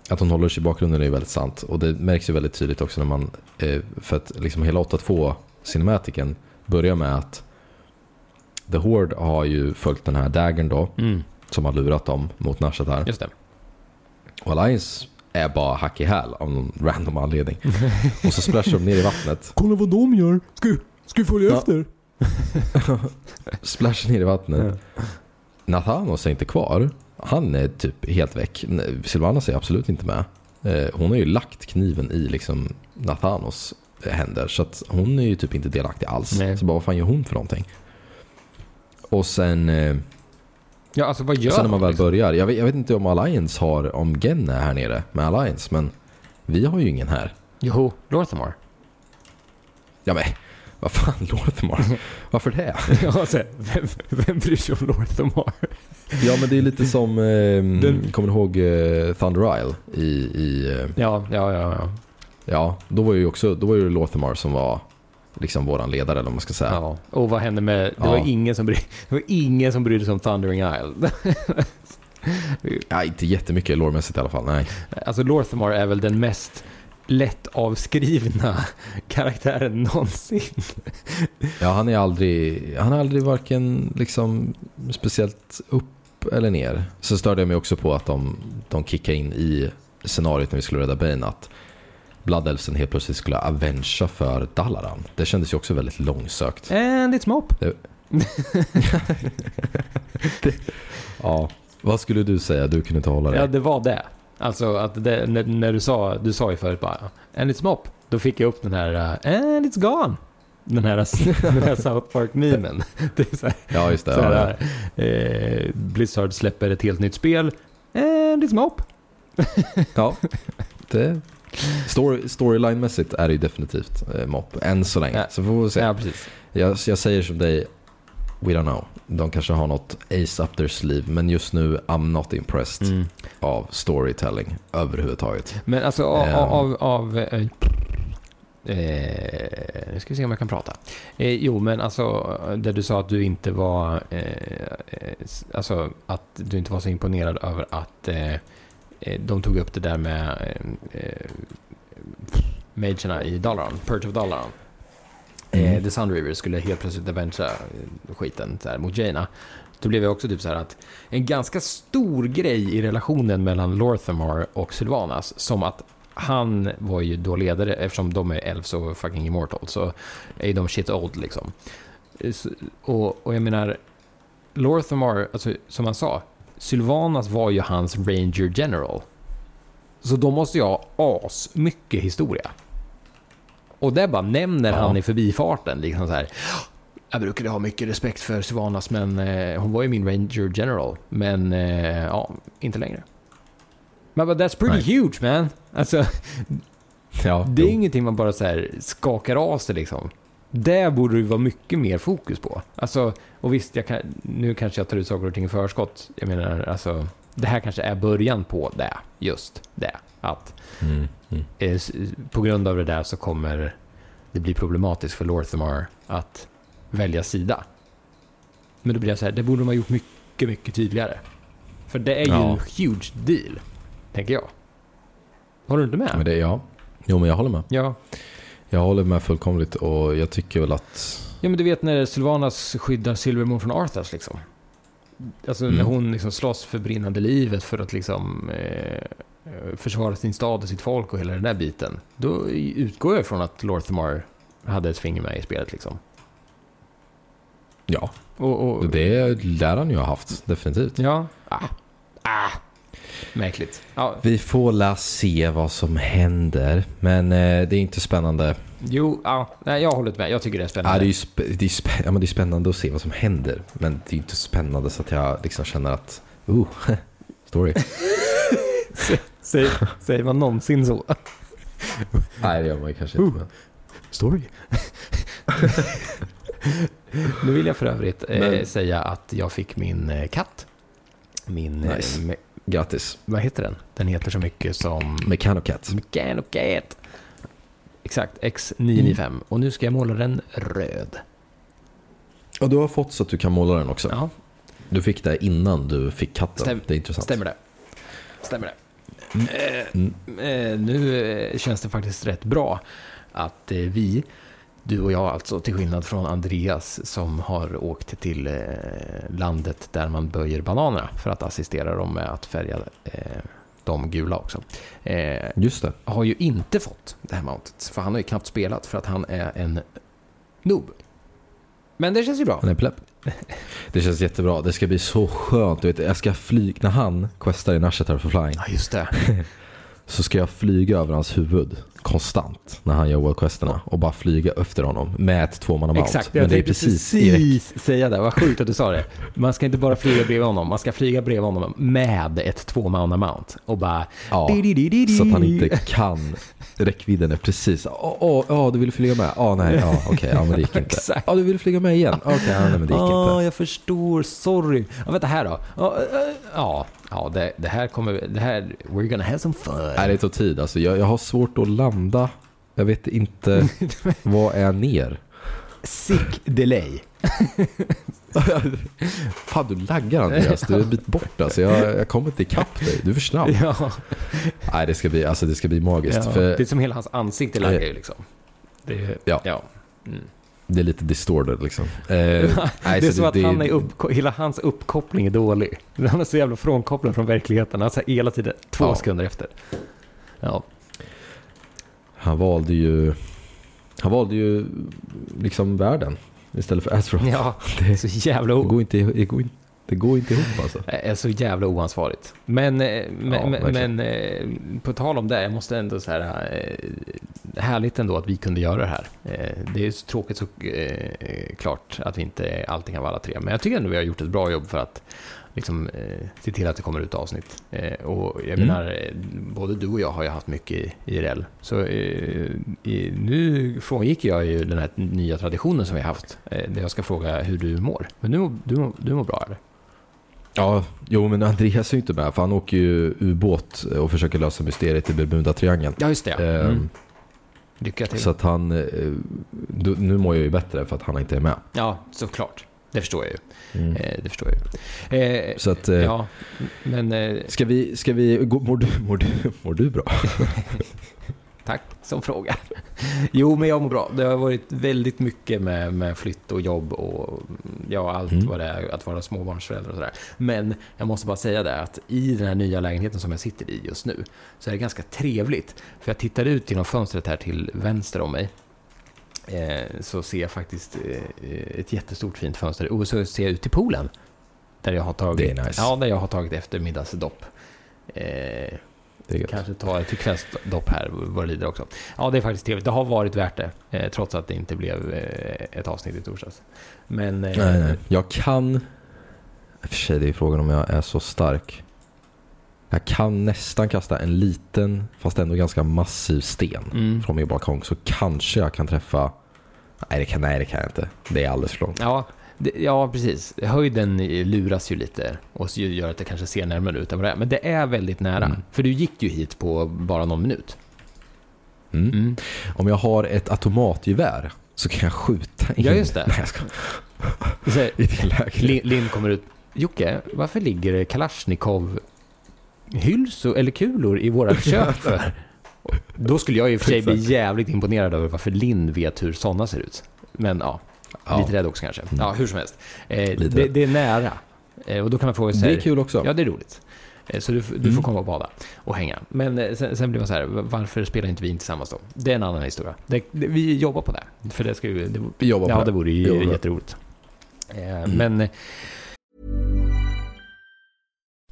Att hon håller sig i bakgrunden är ju väldigt sant. Och det märks ju väldigt tydligt också när man... eh, För att liksom hela 8.2 cinematiken börjar med att The Horde har ju följt den här daggern då, Mm, som har lurat dem mot Nashatar. just det. Och Alliance är bara hack i häl av någon random anledning. Och så splashar de ner i vattnet. Kolla vad de gör. Ska, ska vi följa Ja. efter? Splashar ner i vattnet. Nathanos är inte kvar. Han är typ helt väck. Nej, Sylvanas är absolut inte med. Eh, Hon har ju lagt kniven i liksom Nathanos händer. Så att hon är ju typ inte delaktig alls. Nej. Så bara vad fan gör hon för någonting? Och sen, eh, Ja, alltså vad gör sen när man väl liksom? börjar. Jag vet, jag vet inte om Alliance har, om Gen är här nere med Alliance. Men vi har ju ingen här. Jo, Lorthamar. Ja men, vad fan Lorthamar? Varför det? ja, alltså, vem, vem bryr sig om Lorthamar? Ja men det är lite som, eh, Den- kommer du ihåg eh, Thunder Isle i, i eh, Ja, ja, ja. ja. Ja, då var ju också, då var ju Lothamar som var liksom våran ledare eller vad man ska säga. ja. Och vad hände med... Det, Ja. var ingen som bry, det var ingen som brydde sig om Thundering Isle. Ja, inte jättemycket lårmässigt i alla fall, nej. alltså Lorthamar är väl den mest lätt avskrivna karaktären någonsin. Ja, han är aldrig, han är aldrig varken liksom speciellt upp eller ner. Så störde jag mig också på att de, de kickade in i scenariot när vi skulle rädda Bane att Blood Elfsen helt plötsligt skulle avengea för Dalaran. Det kändes ju också väldigt långsökt. And it's mop. Ja, vad skulle du säga? Du kunde inte hålla dig. Ja, det var det. Alltså att det, när, när du sa, du sa ju förut bara And it's mop. Då fick jag upp den här uh, And it's gone. Den här, den här South Park-memen. Det Ja, just det. så Ja, här, eh, Blizzard släpper ett helt nytt spel. And it's mop. ja. Det, story, storyline-mässigt är det ju definitivt eh, mopp. Än så länge. Ja. Så får vi se. Ja, precis. Jag, jag säger som dig, we don't know. De kanske har något ace up their sleeve. Men just nu, I'm not impressed Mm. av storytelling överhuvudtaget. Men alltså av... Ehm. av, av eh, eh, nu ska vi se om jag kan prata. Eh, jo, men alltså där du sa att du inte var... Eh, eh, alltså att du inte var så imponerad över att eh, de tog upp det där med eh, eh, magerna i Dalaran, Purge of Dalaran. Mm. Eh, The Sun River skulle helt plötsligt avengea eh, skiten så här, mot Jaina. Då blev jag också typ så här att en ganska stor grej i relationen mellan Lorthamar och Sylvanas som att han var ju då ledare eftersom de är elves och fucking immortal så är ju de shit old liksom. Eh, så- Och, och jag menar Lorthamar, alltså som han sa, Sylvanas var ju hans ranger general. Så då måste jag ha as mycket historia. Och det bara nämner Ja. han i förbifarten. Liksom så här. Jag brukade ha mycket respekt för Sylvanas, men eh, hon var ju min ranger general. Men eh, ja, inte längre. Men but that's pretty Nej. huge man. Alltså, Ja, det är jo. ingenting man bara så här skakar av sig liksom. Det borde det vara mycket mer fokus på. Alltså, och visst, jag kan, nu kanske jag tar ut saker och ting i förskott. Jag menar, alltså, det här kanske är början på det. Just det. Att Mm, mm. eh, på grund av det där så kommer det bli problematiskt för Lorthamar att välja sida. Men då blir jag så här, det borde de ha gjort mycket, mycket tydligare. För det är ju Ja. en huge deal, tänker jag. Håller du inte med? Men det, ja. Jo, men jag håller med. Ja. Jag håller med fullkomligt och jag tycker väl att... ja, men du vet när Sylvanas skyddar Silvermoon från Arthas liksom. Alltså när Mm. hon liksom slåss för brinnande livet för att liksom eh, försvara sin stad och sitt folk och hela den där biten. Då utgår jag ifrån att Lorthamar hade ett finger med i spelet liksom. Ja, Och, och, det lär han ju ha haft, definitivt. Ja. Ah. Ah. Märkligt. Ja, Vi får la se vad som händer. Men eh, det är inte spännande. jo, ja, nej, jag håller med. Jag tycker det är Ja, spännande. det, är sp- det, är spä- ja, men det är spännande att se vad som händer. Men det är inte spännande så att jag liksom känner att... Oh, story. Säger, säger man någonsin så? Nej, det gör man ju kanske inte. Men... Story. nu vill jag för övrigt eh, Men- säga att jag fick min eh, katt. Min, Nice. Grattis. vad heter den? Den heter så mycket som Mechanocat. Mechanocat. Exakt, X995. Och nu ska jag måla den röd. Och du har fått så att du kan måla den också. Ja, Du fick det innan du fick katten. Stäm- det är intressant. stämmer det. Stämmer det. Mm. Eh, eh, nu känns det faktiskt rätt bra att eh, vi, du och jag alltså, till skillnad från Andreas som har åkt till eh, landet där man böjer bananerna för att assistera dem med att färga eh, de gula också. Eh, Just det. har ju inte fått det här mountet, för han har ju knappt spelat för att han är en noob. Men det känns ju bra. Han är plepp. Det känns jättebra. Det ska bli så skönt. Du vet, jag ska flyga, när han questar i Nashetar för flying Ja, just det. så ska jag flyga över hans huvud konstant när han gör worldquesterna och bara flyga efter honom med ett tvåmanna mount. Exakt, Men jag det är precis, precis, säga det. Vad sjukt att du sa det. Man ska inte bara flyga bredvid honom, man ska flyga bredvid honom med ett tvåmanna mount och bara... Ja, så att han inte kan. Räckvidden är precis. Åh, åh, åh, du ville flyga med? Ja, nej, ja, okej, ja, men det gick inte. Ja, du ville flyga med igen? Okej, ja, nej, men det gick Ja, inte. jag förstår. Sorry. Ja, vänta här då. Ja, äh, ja, ja det, det här kommer... Det här... We're gonna have some fun. Nej, det tar tid. Alltså, jag, jag har svårt att landa. Jag vet inte. vad är ner? Sick delay. Fan, du laggar Andreas. Du är en bit bort alltså. Jag, jag kommer inte ikapp dig. Du är för snabb. Ja, Nej, det ska bli, alltså, det ska bli magiskt. ja. För Det är som hela hans ansikte laggar ju liksom. Det, Ja. ja. Mm. det är lite distorted liksom. Eh, det är så att det- han är upp, hela hans uppkoppling är dålig. Han är så jävla frånkopplad från verkligheten. Han är hela tiden två Ja. sekunder efter. Ja, Han valde ju... Han valde ju liksom världen istället för Azeroth. ja Det, så jävla, det, går inte, det, går det går inte ihop alltså. det är så jävla oansvarigt. Men, eh, men, Ja, men, eh, på tal om det, jag måste ändå säga eh, härligt ändå att vi kunde göra det här. Det är så tråkigt så eh, klart att vi inte alltid kan vara alla tre, men jag tycker ändå vi har gjort ett bra jobb för att liksom, eh, se till att det kommer ut avsnitt. Eh, och jag Mm. menar, eh, både du och jag har ju haft mycket i IRL. Så eh, i, nu frångick jag ju den här nya traditionen som vi har haft, eh, där jag ska fråga hur du mår. Men du, du, du mår bra eller? Ja, jo men Andreas är ju inte med för han åker ju ubåt och försöker lösa mysteriet i Bermuda-triangeln. Ja, just det. ja. Ehm, Mm. Lycka till. Så att han... eh, Nu mår jag ju bättre för att han inte är med. Ja, såklart. Det förstår jag ju. Mm. Eh, det förstår jag ju. Eh, Så att... eh, ja, men eh, Ska vi... Ska vi gå, mår, du, mår, du, mår du bra? tack som fråga. Jo, men jag mår bra. Det har varit väldigt mycket med, med flytt och jobb och ja, allt Mm. vad det är att vara småbarnsförälder och sådär. Men jag måste bara säga det att i den här nya lägenheten som jag sitter i just nu så är det ganska trevligt. För jag tittar ut genom fönstret här till vänster om mig. Eh, så ser jag faktiskt eh, ett jättestort fint fönster och så ser jag ut till poolen. Där jag har tagit, nice. ja, där jag har tagit eftermiddagsdopp. Eh. Kanske ta ett kvällsdopp här vad lider också. Ja, det är faktiskt trevligt. Det har varit värt det, eh, trots att det inte blev eh, ett avsnitt i torsdags. Men... Eh, Nej, nej. Jag kan... I och för sig, det är frågan om jag är så stark. Jag kan nästan kasta en liten, fast ändå ganska massiv sten Mm. från min balkong. Så kanske jag kan träffa... Nej det kan, nej, det kan jag inte. Det är alldeles för långt. Ja, det, ja, precis. Höjden luras ju lite och gör att det kanske ser närmare ut än vad det är. Men det är väldigt nära. Mm. För du gick ju hit på bara någon minut. Mm. Mm. Om jag har ett automatgevär så kan jag skjuta in... Ja, just det. Nej, jag ska... Så, I det läget. Lin, Lin kommer ut. Jocke, varför ligger det Kalashnikov hylsor eller kulor i våra kök för? Då skulle jag i och för sig bli jävligt imponerad över varför Linn vet hur sådana ser ut. Men ja, Ja. lite rädd också kanske. Ja, hur som helst. Eh, det, det är nära. Eh, och då kan man fråga sig... Det är kul också. Ja, det är roligt. Eh, Så du, du får Mm. komma och bada och hänga. Men eh, sen, sen blir man så här, varför spelar inte vi in tillsammans då? Det är en annan historia. Det, det, vi jobbar på det. För det ska ju... Det, Vi jobbar på ja, det. det vore ju det. jätteroligt. Eh, Mm. Men...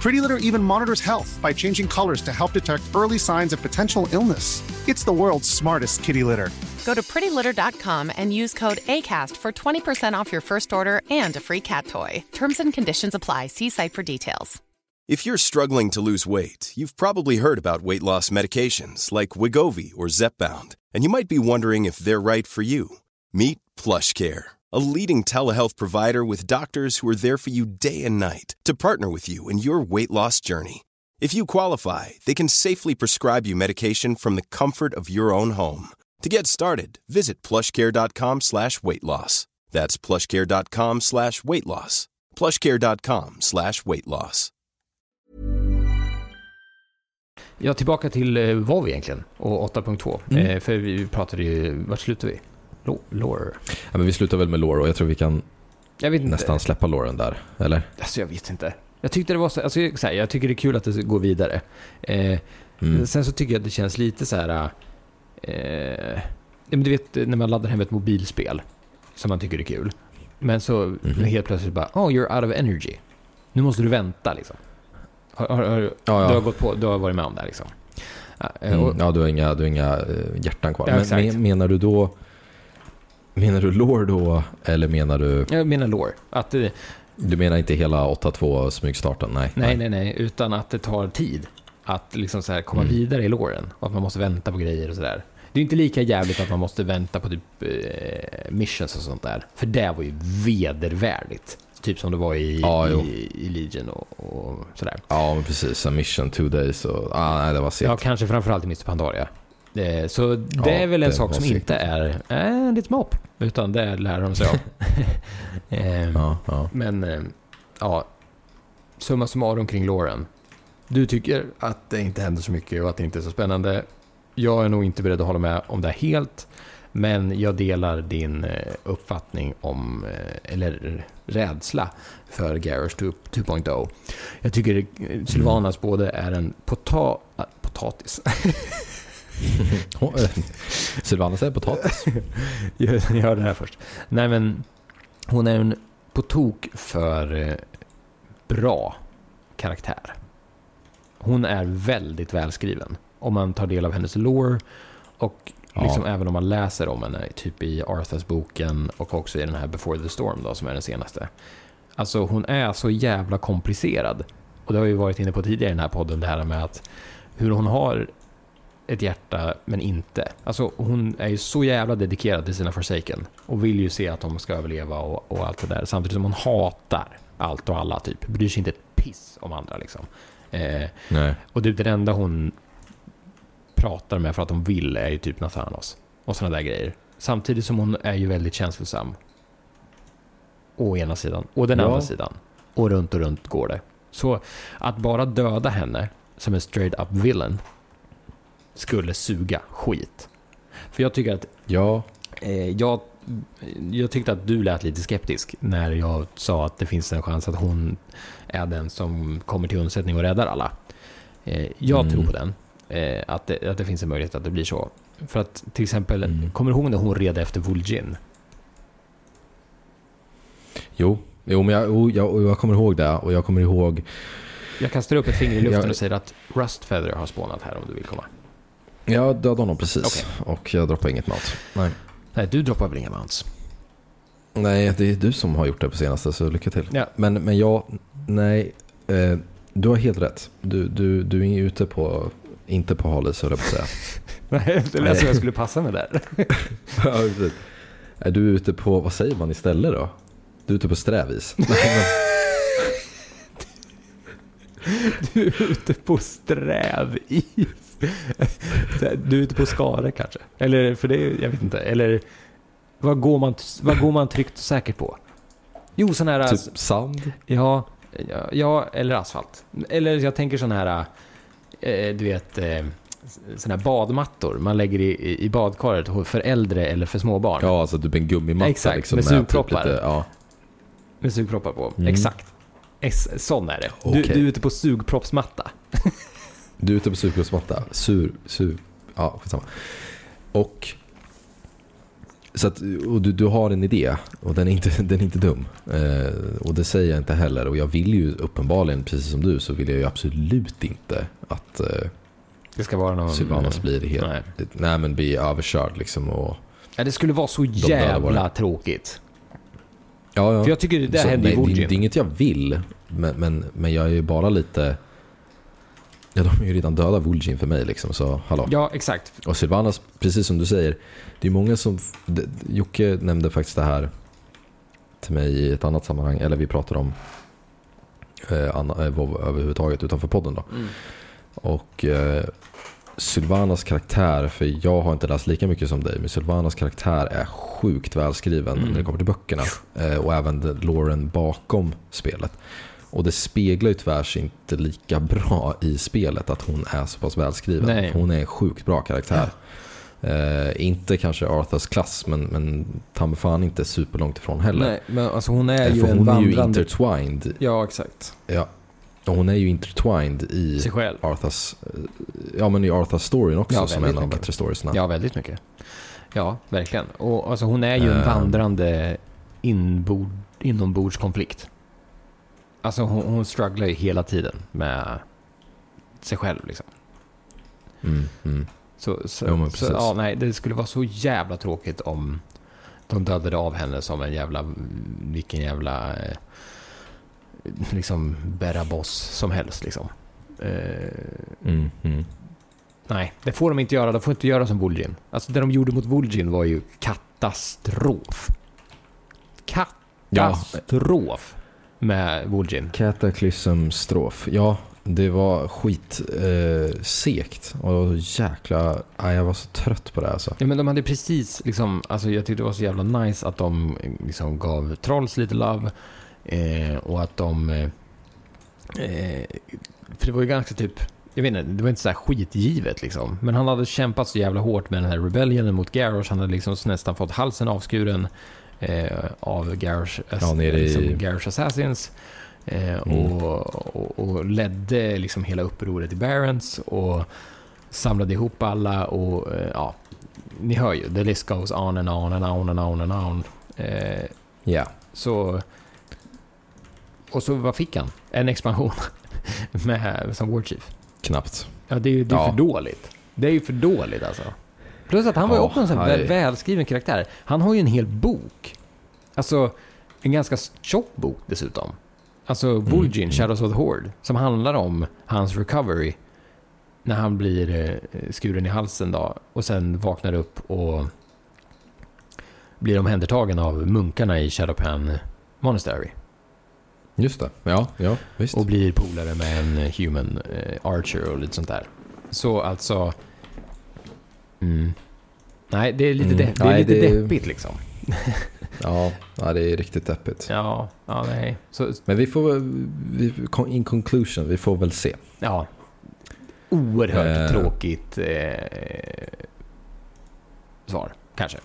Pretty Litter even monitors health by changing colors to help detect early signs of potential illness. It's the world's smartest kitty litter. Go to prettylitter.com and use code ACAST for 20% off your first order and a free cat toy. Terms and conditions apply. See site for details. If you're struggling to lose weight, you've probably heard about weight loss medications like Wigovi or Zepbound, and you might be wondering if they're right for you. Meet PlushCare, a leading telehealth provider with doctors who are there for you day and night to partner with you in your weight loss journey. If you qualify, they can safely prescribe you medication from the comfort of your own home. To get started, visit plushcare.com slash weight loss. That's plushcare.com slash weight loss. plushcare.com slash weight loss. Ja, tillbaka till eh, WoW egentligen och 8.2. Mm. Eh, för vi pratade ju, vart slutade vi? Lo- Lore? Ja, men vi slutar väl med lore och jag tror vi kan nästan släppa loren där, eller? Alltså jag vet inte. Jag tyckte det var så, alltså, så här, jag tycker det är kul att det går vidare. Eh, Mm. Sen så tycker jag att det känns lite så här... Eh, men du vet när man laddar hem ett mobilspel som man tycker är kul. Men så Mhm. helt plötsligt bara, oh you're out of energy. Nu måste du vänta liksom. Har, har, har, Ja, ja. Du har gått på, du har varit med om det här, liksom. Eh, Mm. och, Ja, du har inga, du har inga eh, hjärtan kvar. Ja, men men, menar du då... Menar du lore då, eller menar du... Jag menar lore. Att det, Du menar inte hela 8.2 smygstarten? Nej. nej, nej, nej, utan att det tar tid att liksom så här komma Mm. vidare i loren. Och att man måste vänta på grejer och sådär. Det är inte lika jävligt att man måste vänta på typ eh, missions och sånt där. För det var ju vedervärdigt. Typ som det var i, Ja, i, i Legion och, och sådär. Ja, precis. A mission, two days och... Ah, nej, det var segt. Ja, kanske framförallt i Mr. Pandaria. Eh, så det Ja, är väl en sak som inte är eh, en liten mopp. Utan det lär de sig av. eh, Ja, ja. Men, eh, ja. Summa summarum kring Lauren. Du tycker att det inte händer så mycket och att det inte är så spännande. Jag är nog inte beredd att hålla med om det helt. Men jag delar din eh, uppfattning om, eh, eller rädsla för 2 2.0. Jag tycker eh, Sylvanas både är en pota potatis. Sylvana säger potatis. jag jag hörde det här först. Nej men, hon är en på tok för eh, bra karaktär. Hon är väldigt välskriven. Om man tar del av hennes lore och Ja. liksom även om man läser om henne, typ i Arthurs boken och också i den här Before the Storm då, som är den senaste. Alltså hon är så jävla komplicerad. Och det har vi varit inne på tidigare i den här podden, det här med att hur hon har ett hjärta men inte. Alltså hon är ju så jävla dedikerad till sina Forsaken och vill ju se att de ska överleva och, och allt det där. Samtidigt som hon hatar allt och alla typ. Bryr sig inte ett piss om andra liksom. Eh, Nej. och det, det enda hon pratar med för att de vill är ju typ Nathanos och sådana där grejer. Samtidigt som hon är ju väldigt känslosam. Å ena sidan. Och den Ja. andra sidan. Och runt och runt går det. Så att bara döda henne som en straight up villain skulle suga skit. För jag tycker att Ja, Eh, jag, jag tyckte att du lät lite skeptisk när jag sa att det finns en chans att hon är den som kommer till undsättning och räddar alla. Eh, jag Mm. tror på den. Eh, att, det, att det finns en möjlighet att det blir så. För att till exempel, Mm. kommer du ihåg när hon red efter Vuljin? jo. Jo, men jag, jo, jag, jag kommer ihåg det och jag kommer ihåg... Jag kastar upp ett finger i luften Jag- och säger att Rustfeather har spånat här om du vill komma. Jag dödade honom precis och jag droppade inget mat. Nej. Nej, du droppar väl inga mounts? Nej, det är du som har gjort det på senaste så lycka till. Ja. Men, men jag, nej, eh, du har helt rätt. Du, du, du är ute på, inte på halis höll jag på att säga. Nej, det lät som jag skulle passa mig där. ja, precis. Är du ute på, vad säger man istället då? Du är ute på strävis. Du är ute på strävis. Du är ute på skare kanske? Eller, för det, jag vet inte. Eller, vad går man, vad går man tryggt och säkert på? Jo, sån här... Typ sand? Ja, ja, eller asfalt. Eller jag tänker sån här, eh, du vet, eh, såna här badmattor man lägger i, i- badkaret för äldre eller för småbarn. Ja, alltså typ en gummimatta Exakt, liksom. med typ sugproppar. lite- ja. Med sugproppar på. Mm. Exakt. Sån är det. Du, Okej. du är ute på sugproppsmatta. Du är ute på sugproppsmatta. Sur, sur. Ja, skitsamma. Och, så att, och du, du har en idé och den är inte, den är inte dum. Eh, och det säger jag inte heller. Och jag vill ju uppenbarligen, precis som du, så vill jag ju absolut inte att eh, Det ska vara någon... Sylvanas blir helt, Nej. nej. men blir överkörd liksom. Och, Ja, det skulle vara så jävla tråkigt. Ja, ja. För jag tycker det där Så, hände i det, Vol'jin. det är inget jag vill, men, men, men jag är ju bara lite... Ja, de är ju redan döda Vol'jin för mig liksom, så hallå. Ja, exakt. Och Sylvanas, precis som du säger, det är många som... det- Jocke nämnde faktiskt det här till mig i ett annat sammanhang, eller vi pratade om eh, anna, eh, överhuvudtaget utanför podden då. Mm. Och eh, Sylvanas karaktär, för jag har inte läst lika mycket som dig, men Sylvanas karaktär är sjukt välskriven Mm. när det kommer till böckerna. Eh, och även loren bakom spelet. Och det speglar ju tyvärr inte lika bra i spelet att hon är så pass välskriven. Nej. Hon är en sjukt bra karaktär. Eh, inte kanske Arthurs klass, men, men ta mig fan inte superlångt ifrån heller. Nej, men alltså hon är Eh, ju en hon är ju vandrande... intertwined. Ja, exakt. Ja. Och hon är ju intertwined i Sig själv. Arthurs, eh, ja men i Arthurs storyn också Ja, som en väldigt av de mycket. bättre storiesna. Ja, väldigt mycket. Ja, verkligen. Och alltså hon är ju en Ehm. vandrande inbord, inombordskonflikt. Alltså hon, hon strugglar ju hela tiden med sig själv liksom. Mm, mm. Så, så, Jo, så ja, nej, det skulle vara så jävla tråkigt om de dödade av henne som en jävla, vilken jävla, eh, liksom, bära-boss som helst liksom. Eh, Mm, mm. Nej, det får de inte göra. De får inte göra som Vol'jin. Alltså det de gjorde mot Vol'jin var ju katastrof. Katastrof med Vol'jin. Cataclysm strof. Ja, det var skit eh. Och jäkla... Nej, jag var så trött på det alltså. Ja men de hade precis liksom, alltså jag tyckte det var så jävla nice att de liksom gav Trolls lite love. Eh, och att de... Eh, för det var ju ganska typ, jag vet inte, det var inte så här skitgivet liksom. Men han hade kämpat så jävla hårt med den här rebellionen mot Garrosh. Han hade liksom nästan fått halsen avskuren eh, av Garrosh, Ja, i- liksom Garrosh Assassins. Eh, Mm. och, och, och ledde liksom hela upproret i Barents och samlade ihop alla och eh, ja, ni hör ju, the list goes on and on and on and on and on. Eh, Ja. så... Och så vad fick han? En expansion med, som War Chief. Knappt. Ja, det är ju det är Ja. för dåligt. Det är ju för dåligt alltså. Plus att han var ju Ja, också en sån väl, välskriven karaktär. Han har ju en hel bok. Alltså, en ganska tjock bok dessutom. Alltså, Vol'jin, mm. Shadows of the Horde, som handlar om hans recovery när han blir eh, skuren i halsen då och sen vaknar upp och blir omhändertagen av munkarna i Shadowpan Monastery Just det. Ja, ja visst. och blir polare med en human eh, archer och lite sånt där. Så alltså... Mm. Nej, det är lite, Mm. de- det är Nej, lite det- deppigt liksom. Ja, ja, det är riktigt deppigt. Ja, ja nej. Så, Men vi får vi, in conclusion, vi får väl se. ja. Oerhört Eh. tråkigt eh, svar, kanske.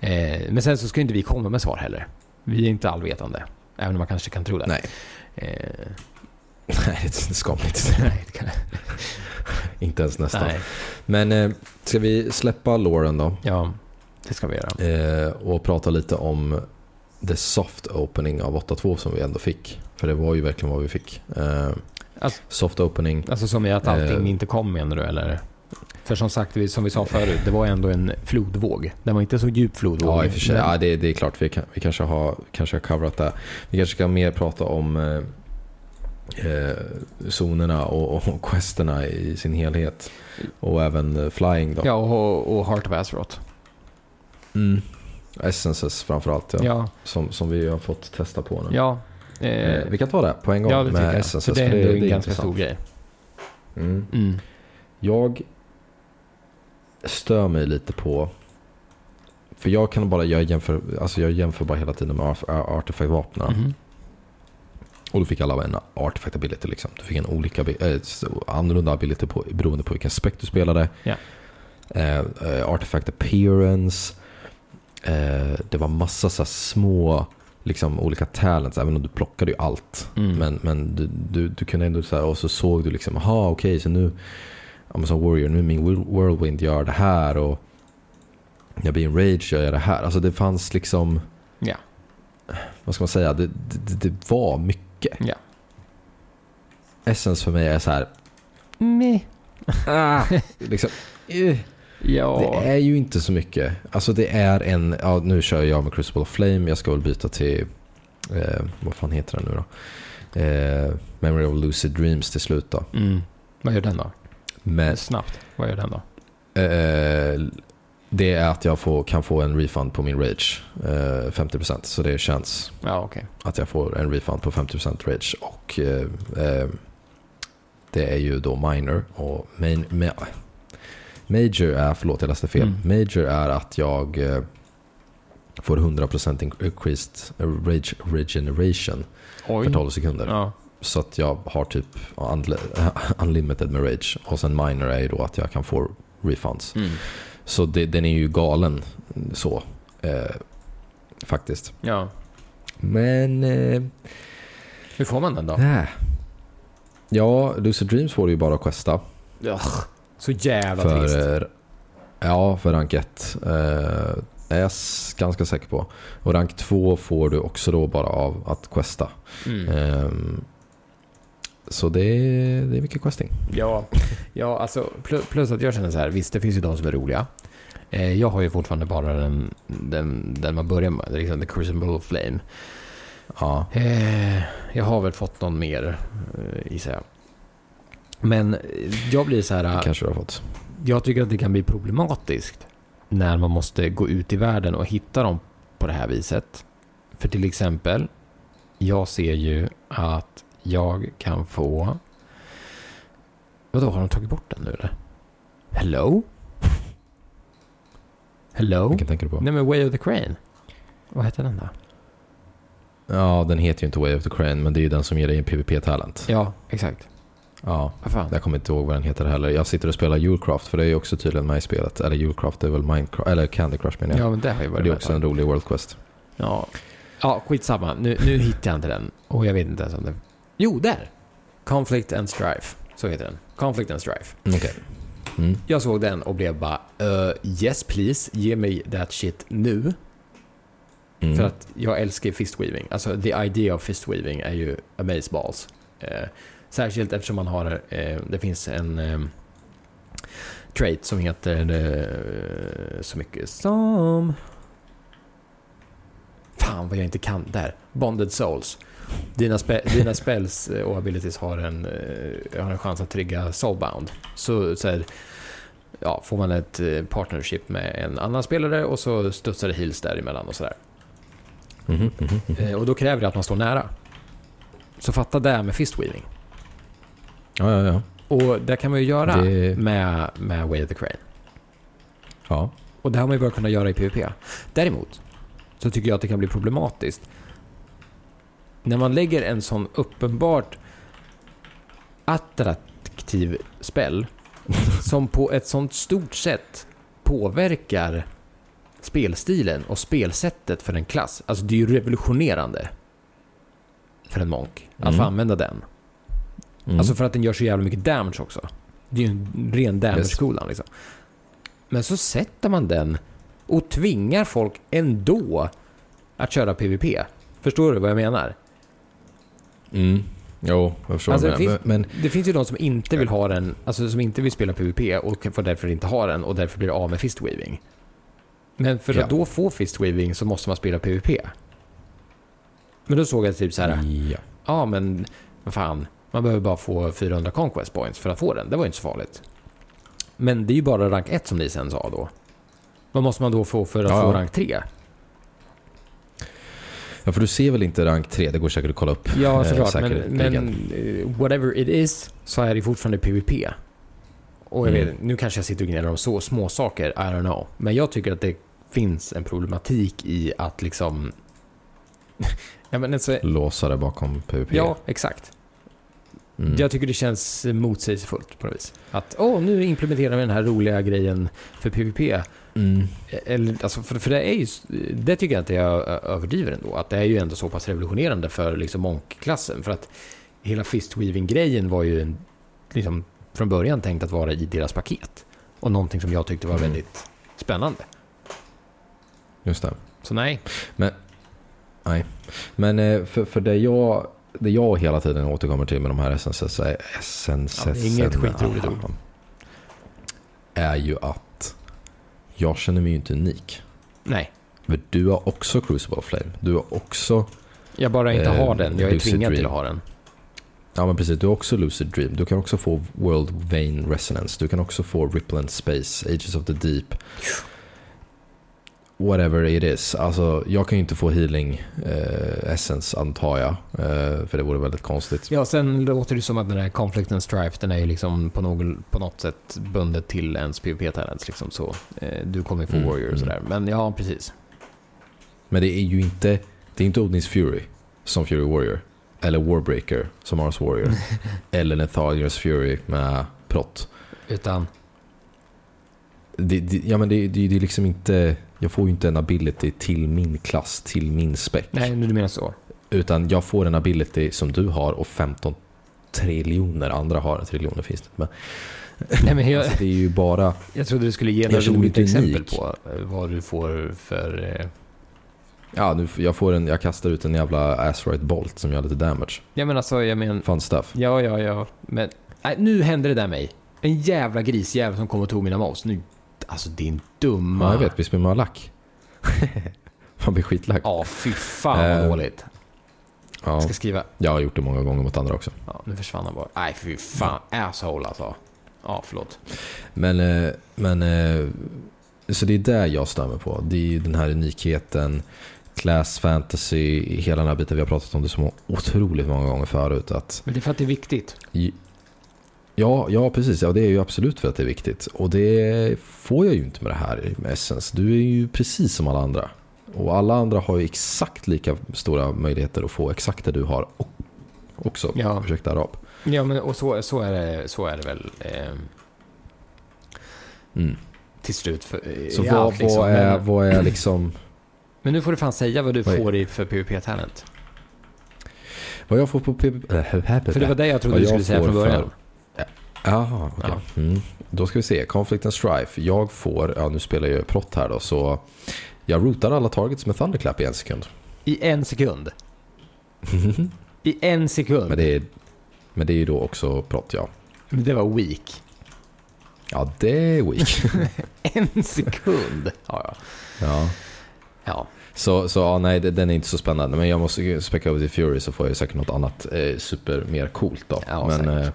Eh, men sen så ska inte vi komma med svar heller. Vi är inte allvetande. Även om man kanske kan tro det. Nej. Eh, Nej, det ska man inte. nej, det kan, Inte ens nästan. nej. Men eh, ska vi släppa Lauren då? Ja, det ska vi göra. Eh, och prata lite om the soft opening av 8.2 som vi ändå fick. För det var ju verkligen vad vi fick. Eh, Alltså- soft opening. Alltså som i att allting Eh. inte kom menar du eller? För som sagt, som vi sa förut, det var ändå en flodvåg. Den var inte så djup flodvåg. Ja, i och för sig. Ja, det, det är klart. Vi, kan, vi kanske, har, kanske har coverat det. Vi kanske ska mer prata om eh, eh, zonerna och, och questerna i sin helhet. Och även eh, flying då. Ja, och, och Heart of Azeroth. Mm. Essences framförallt. Ja. Ja, Som, som vi har fått testa på nu. ja. Eh, Eh, vi kan ta det på en gång ja, det med. Essences. För det är ändå en ganska stor grej. Mm. Mm. Jag stör mig lite på... För jag kan bara, jag jämför, alltså jag jämför bara hela tiden med art- artefact-vapnen. Mhm. Och då fick alla en artifact ability liksom. Du fick en olika, äh, annorlunda ability på, beroende på vilken spec du spelade. Ja. Eh, eh, artifact appearance. Eh, det var massa så små liksom, olika talents, även om du plockade ju allt. Mm. Men, men du, du, du kunde ändå så här, och så såg du liksom, aha okej så nu, ja, som warrior, nu är min whirl- whirlwind gör det här och jag blir en rage gör jag det här. Alltså det fanns liksom, Ja. vad ska man säga, det, det, det var mycket. Ja. Essence för mig är så här, Meh. ah, liksom, eh. Ja. Det är ju inte så mycket. Alltså det är en, ja nu kör jag med Crucible of Flame, jag ska väl byta till, eh, vad fan heter den nu då? Eh, Memory of Lucid Dreams till slut då. Mm. Vad gör den då? Men Snabbt. Vad gör den då? eh, det är att jag får, kan få en refund på min rage, eh, 50%. Så det känns Ja, okej. att jag får en refund på 50% rage. Och eh, eh, det är ju då minor och main, ma, major är, förlåt jag läste fel. Mm. Major är att jag eh, får 100% increased rage regeneration Oj. för 12 sekunder. Ja. Så att jag har typ unli- unlimited med rage. Och sen minor är ju då att jag kan få refunds. Mm. Så det, den är ju galen så. Eh, faktiskt. Ja. Men... Eh, Hur får man den då? nej. Ja, Lucid Dreams får du ju bara questa. Ja. Så jävla trist. För, eh, ja, för rank 1. Eh, är jag ganska säker på. Och rank 2 får du också då bara av att questa. Mm. Ehm, så det är, det är mycket questing. Ja, ja alltså plus, att jag känner så här, visst det finns ju de som är roliga. Eh, jag har ju fortfarande bara den, den, den man börjar med, liksom The Crucible of Flame. Ja, Eh, jag har väl fått någon mer, eh, gissar jag. Men jag blir så det här, kanske du har fått. jag tycker att det kan bli problematiskt när man måste gå ut i världen och hitta dem på det här viset. För till exempel, jag ser ju att jag kan få... Vadå, har de tagit bort den nu eller? Hello? Hello? Vilken tänker du på? Nej men Way of the Crane. Vad heter den då? Ja, den heter ju inte Way of the Crane, men det är ju den som ger dig en PVP-talent. Ja, exakt. Ja, Vad fan? jag kommer inte ihåg vad den heter heller. Jag sitter och spelar Julcraft, för det är ju också tydligen med i spelet. Eller Julcraft, det är väl Minecraft, eller Candy Crush menar jag. Ja, men det har ju varit det är också en rolig World Quest. Ja. Ja, skitsamma. Nu, nu hittar jag inte den. Och jag vet inte ens om det... Jo, där! Conflict and Strife. Så heter den. Conflict and Strife. Okej. Mm. Jag såg den och blev bara uh, yes please, ge mig that shit nu. Mm. För att jag älskar fistweaving. Alltså the idea of fistweaving är ju amazeballs. Eh, särskilt eftersom man har, eh, det finns en eh, trait som heter eh, så mycket som... Fan vad jag inte kan där. Bonded souls. Dina, spe, dina spells eh, och abilities har en, eh, har en chans att trigga soulbound. Så, så här, ja, får man ett eh, partnership med en annan spelare och så studsar det heals däremellan och sådär. Mhm. Eh, och då kräver det att man står nära. Så fatta det med fistweaving. Ja, ja, ja. Och det kan man ju göra Det- med, med Way of the Crane. ja. Och det har man ju börjat kunna göra i PVP. Däremot så tycker jag att det kan bli problematiskt när man lägger en sån uppenbart attraktiv spel som på ett sånt stort sätt påverkar spelstilen och spelsättet för en klass. Alltså det är ju revolutionerande för en monk att få Mm. använda den. Mm. Alltså för att den gör så jävla mycket damage också. Det är ju en ren damage-skolan liksom. Men så sätter man den och tvingar folk ändå att köra PVP. Förstår du vad jag menar? Mm. Jo, jag förstår Alltså, det, finns, Men, det finns ju de som inte vill ha den, alltså som inte vill spela PVP och får därför inte ha den och därför blir av med fistweaving. Men för Ja. att då få fistweaving så måste man spela PVP. Men då såg jag typ så här, ja. ja men vad fan, man behöver bara få 400 conquest points för att få den. Det var ju inte så farligt. Men det är ju bara rank 1 som ni sen sa då. Vad måste man då få för att Ja, få rank 3? Ja, för du ser väl inte rank 3? Det går säkert att kolla upp. Ja, eh, såklart. Men, men eh, whatever it is så är det fortfarande PVP. Och jag Mm. vet, nu kanske jag sitter och gnäller om så små saker, I don't know. Men jag tycker att det finns en problematik i att liksom... ja, men alltså, Låsa det bakom PVP. ja, exakt. Mm. Jag tycker det känns motsägelsefullt på något vis. Att åh, nu implementerar vi den här roliga grejen för PVP. Mm. Eller, alltså, för, för det är ju, det tycker jag inte jag överdriver ändå. Att det är ju ändå så pass revolutionerande för liksom Monk-klassen. För att hela Fistweaving-grejen var ju en, liksom, från början tänkt att vara i deras paket. Och någonting som jag tyckte var Mm. väldigt spännande. Just det. Så nej, Men eh, för, för det jag, det jag hela tiden återkommer till med de här SNSS Ja, är ju att jag känner mig ju inte unik. nej. För du har också Crucible Flame. Du har också, Jag bara inte Eh, har den. Jag är tvingad till att ha den. ja men precis, du har också Lucid Dream. Du kan också få World Vein Resonance. Du kan också få Ripple and Space, Ages of the Deep. Whatever it is. Alltså, jag kan ju inte få healing eh, essence antar jag. Eh, för det vore väldigt konstigt. Ja, sen låter det som att den här Conflict and Strife, den är ju liksom på, något, på något sätt bundet till ens PVP-talents. Liksom, så eh, du kommer få Mm, Warrior och mm. sådär. Men ja, precis. Men det är ju inte, det är inte Odins Fury som Fury Warrior. Eller Warbreaker som Mars Warrior. eller Nethalios Fury med prott. Utan, Det, det, ja men det, det, det är liksom inte, jag får ju inte en ability till min klass, till min spec. nej, nu du menar så. Utan jag får en ability som du har och 15 triljoner andra har. Triljoner finns det inte. Men, Nej, men jag, alltså, det är ju bara, jag trodde du skulle ge mig roligt exempel på eh, vad du får för... eh, ja nu, jag får en, jag kastar ut en jävla Asteroid Bolt som gör lite damage. Ja, men alltså, jag menar... Fun stuff. Ja, ja, ja. Men nej, nu hände det där mig. En jävla grisjävel som kom och tog mina mouse. Nu, alltså din dumma... Ja, jag vet, visst blir man lack? man blir skitlack. Ja, fy fan vad Eh, dåligt. Ja, Jag ska skriva... jag har gjort det många gånger mot andra också. Ja, nu försvann han bara. Nej, fy fan. Asshole alltså. Ja, förlåt. Men, eh, men eh, så det är där jag stämmer på. Det är den här unikheten, class fantasy, hela den här biten vi har pratat om det så otroligt många gånger förut. Att, Men det är för att det är viktigt. Ja, ja, precis. Ja, det är ju absolut för att det är viktigt. Och det får jag ju inte med det här med Essence. Du är ju precis som alla andra. Och alla andra har ju exakt lika stora möjligheter att få exakt det du har också. Ja. Ursäkta arab. Ja, men och så, så, är, det, så är det väl eh, Mm. till slut. För, Så vad, allt, liksom. vad, är, vad är liksom... men nu får du fan säga vad du Vad får i för PVP-talent. Vad jag får på äh, För det var det jag trodde du skulle säga från början. Jaha, okej. Mm. Då ska vi se. Conflict and Strife. Jag får, ja nu spelar jag prott här då, så jag routar alla targets med Thunderclap i en sekund. I en sekund. I en sekund. Men det är, men det är ju då också prott, ja. Men det var weak. Ja, det är weak. En sekund. Ja, ja. ja. ja. Så, så ja, nej, den är inte så spännande. Men jag måste ju specka över till Fury så får jag säkert något annat eh, super mer coolt då. Ja, men, säkert. eh,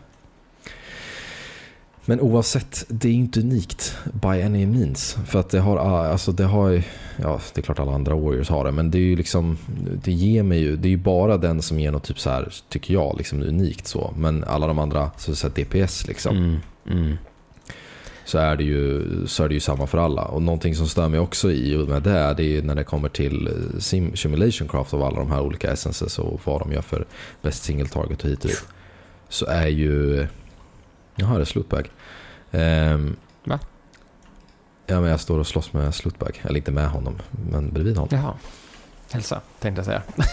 men oavsett, det är inte unikt by any means. För att det har, ah, alltså det har, ja det är klart alla andra Warriors har det. Men det är ju liksom, det ger mig ju, det är ju bara den som ger något typ så här, tycker jag, liksom unikt så. Men alla de andra, så, så här DPS liksom Mm, mm. så är, det ju, så är det ju samma för alla. Och någonting som stör mig också i och med det, det är ju när det kommer till eh, sim, simulation craft av alla de här olika essences och vad de gör för best single target och hit och dit. Så är ju... Jaha, det är slutbag. Um, Va? Ja, men jag står och slåss med slutbag. Eller inte med honom, men bredvid honom. Jaha. Hälsa, tänkte jag säga.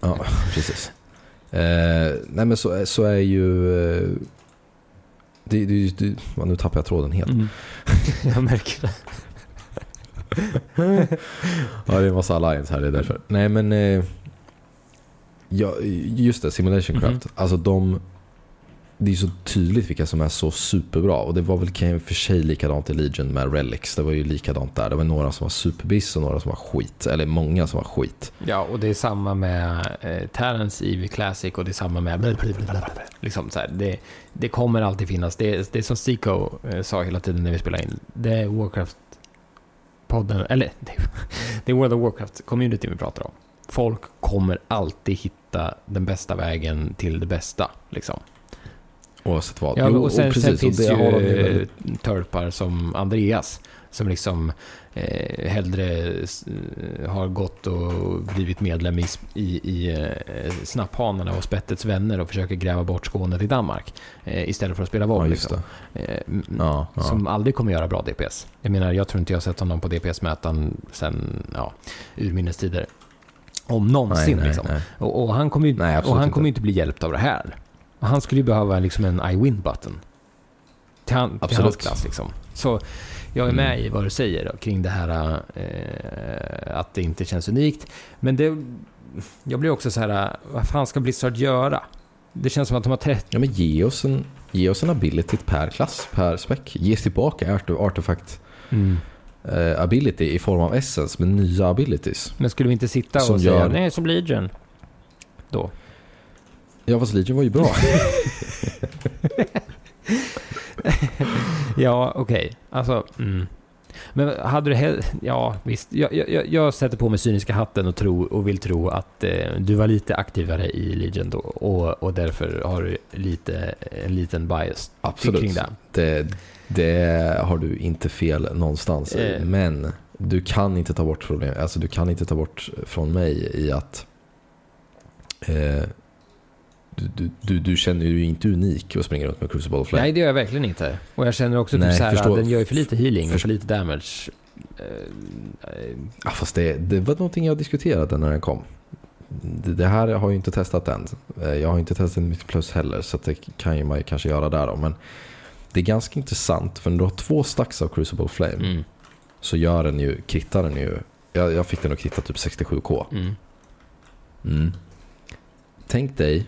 Ja, precis. Eh, nej, men så, så är ju... Eh, det, det, det, nu tappar jag tråden helt. Mm. jag märker det. Ja, det är en massa alliance här, det är därför. Nej, men... Eh, ja, just det, Simulation. Craft. Alltså de... Det är så tydligt vilka som är så superbra. Och det var väl kan jag för sig likadant i Legion med Relics. Det var ju likadant där. Det var några som var superbiss och några som var skit. Eller många som var skit. Ja, och det är samma med eh, Terrence i Classic och det är samma med... Liksom så här, det, det kommer alltid finnas. Det, är- det är som Stico eh, sa hela tiden när vi spelade in. Det är Warcraft-podden, eller det, det är World of Warcraft-community vi pratar om. folk kommer alltid hitta den bästa vägen till det bästa. Liksom. Oavsett vad. Ja, Jo, och sen, precis, sen och finns det ju de väldigt- törpar som Andreas som liksom eh, hellre eh, har gått och blivit medlem i, i, i eh, Snapphanarna och Spettets vänner och försöker gräva bort Skåne till Danmark eh, istället för att spela Ja, boll. just liksom. Eh, Ja, ja. Som aldrig kommer göra bra DPS. Jag menar, jag tror inte jag har sett honom på DPS-mätaren sen ja, urminnes tider. Om någonsin nej, liksom. nej. Och, och han kommer ju Nej, och han inte. kommer inte bli hjälpt av det här. Han skulle ju behöva liksom en I win-button. Till, han, till hans klass liksom. Så jag är med Mm. i vad du säger då, kring det här eh, att det inte känns unikt. Men det, jag blir också så här, vad fan ska Blizzard göra? Det känns som att de har 30... Ja, men ge oss en, ge oss en ability per klass, per spec. Ge tillbaka art artefakt eh, ability i form av essence med nya abilities. Men skulle vi inte sitta och säga gör- nej som Legion? Då. Ja, fast Legion var ju bra. Ja, okej. Alltså, mm. Men hade du hell- Ja, visst. Jag, jag, jag sätter på mig cyniska hatten och, tro, och vill tro att eh, du var lite aktivare i Legion då och, och därför har du lite, en liten bias Absolut. kring det. Det, det har du inte fel någonstans. Eh. Men du kan inte ta bort problem. Alltså du kan inte ta bort från mig i att eh, du, du, du, känner ju inte unik och springer runt med Crucible Flame. Nej, det gör jag verkligen inte. Och jag känner också Nej, typ så här, förstå- att den gör ju för lite healing och för lite damage. Eh, Ja, fast det, det var någonting jag diskuterade när den kom. Det, det här har jag inte testat än. Eh, Jag har inte testat mitt plus heller så det kan ju man ju kanske göra där då. Men det är ganska intressant för när du har två stacks av Crucible Flame mm, så gör den ju, krittar den ju. Jag, jag fick den att kritta typ 67k. mm. Mm. Tänk dig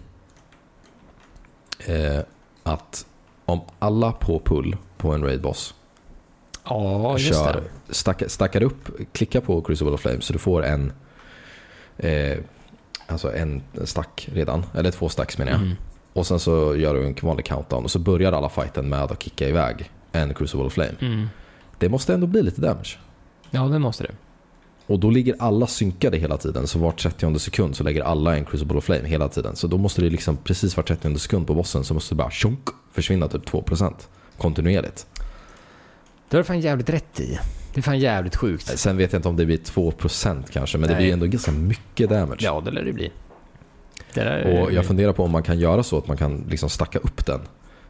eh, att om alla på pull på en raid boss Ja, kör, det. stackar, stackar upp, klicka på Crucible of Flame så du får en eh, alltså en stack redan, eller två stacks menar jag. Mm. Och sen så gör du en vanlig countdown och så börjar alla fighten med att kicka iväg en Crucible of Flame. Mm. Det måste ändå bli lite damage. Ja, det måste det. Och då ligger alla synkade hela tiden. Så var 30 sekund så lägger alla en Crucible of Flame hela tiden. Så då måste det liksom precis var 30 sekund på bossen så måste det bara tjonk försvinna typ 2% kontinuerligt. Det har du fan jävligt rätt i. Det är fan jävligt sjukt. Sen vet jag inte om det blir 2% kanske, men det Nej. blir ändå ganska mycket damage. Ja, det lär det bli. Det där, Och jag funderar på om man kan göra så att man kan liksom stacka upp den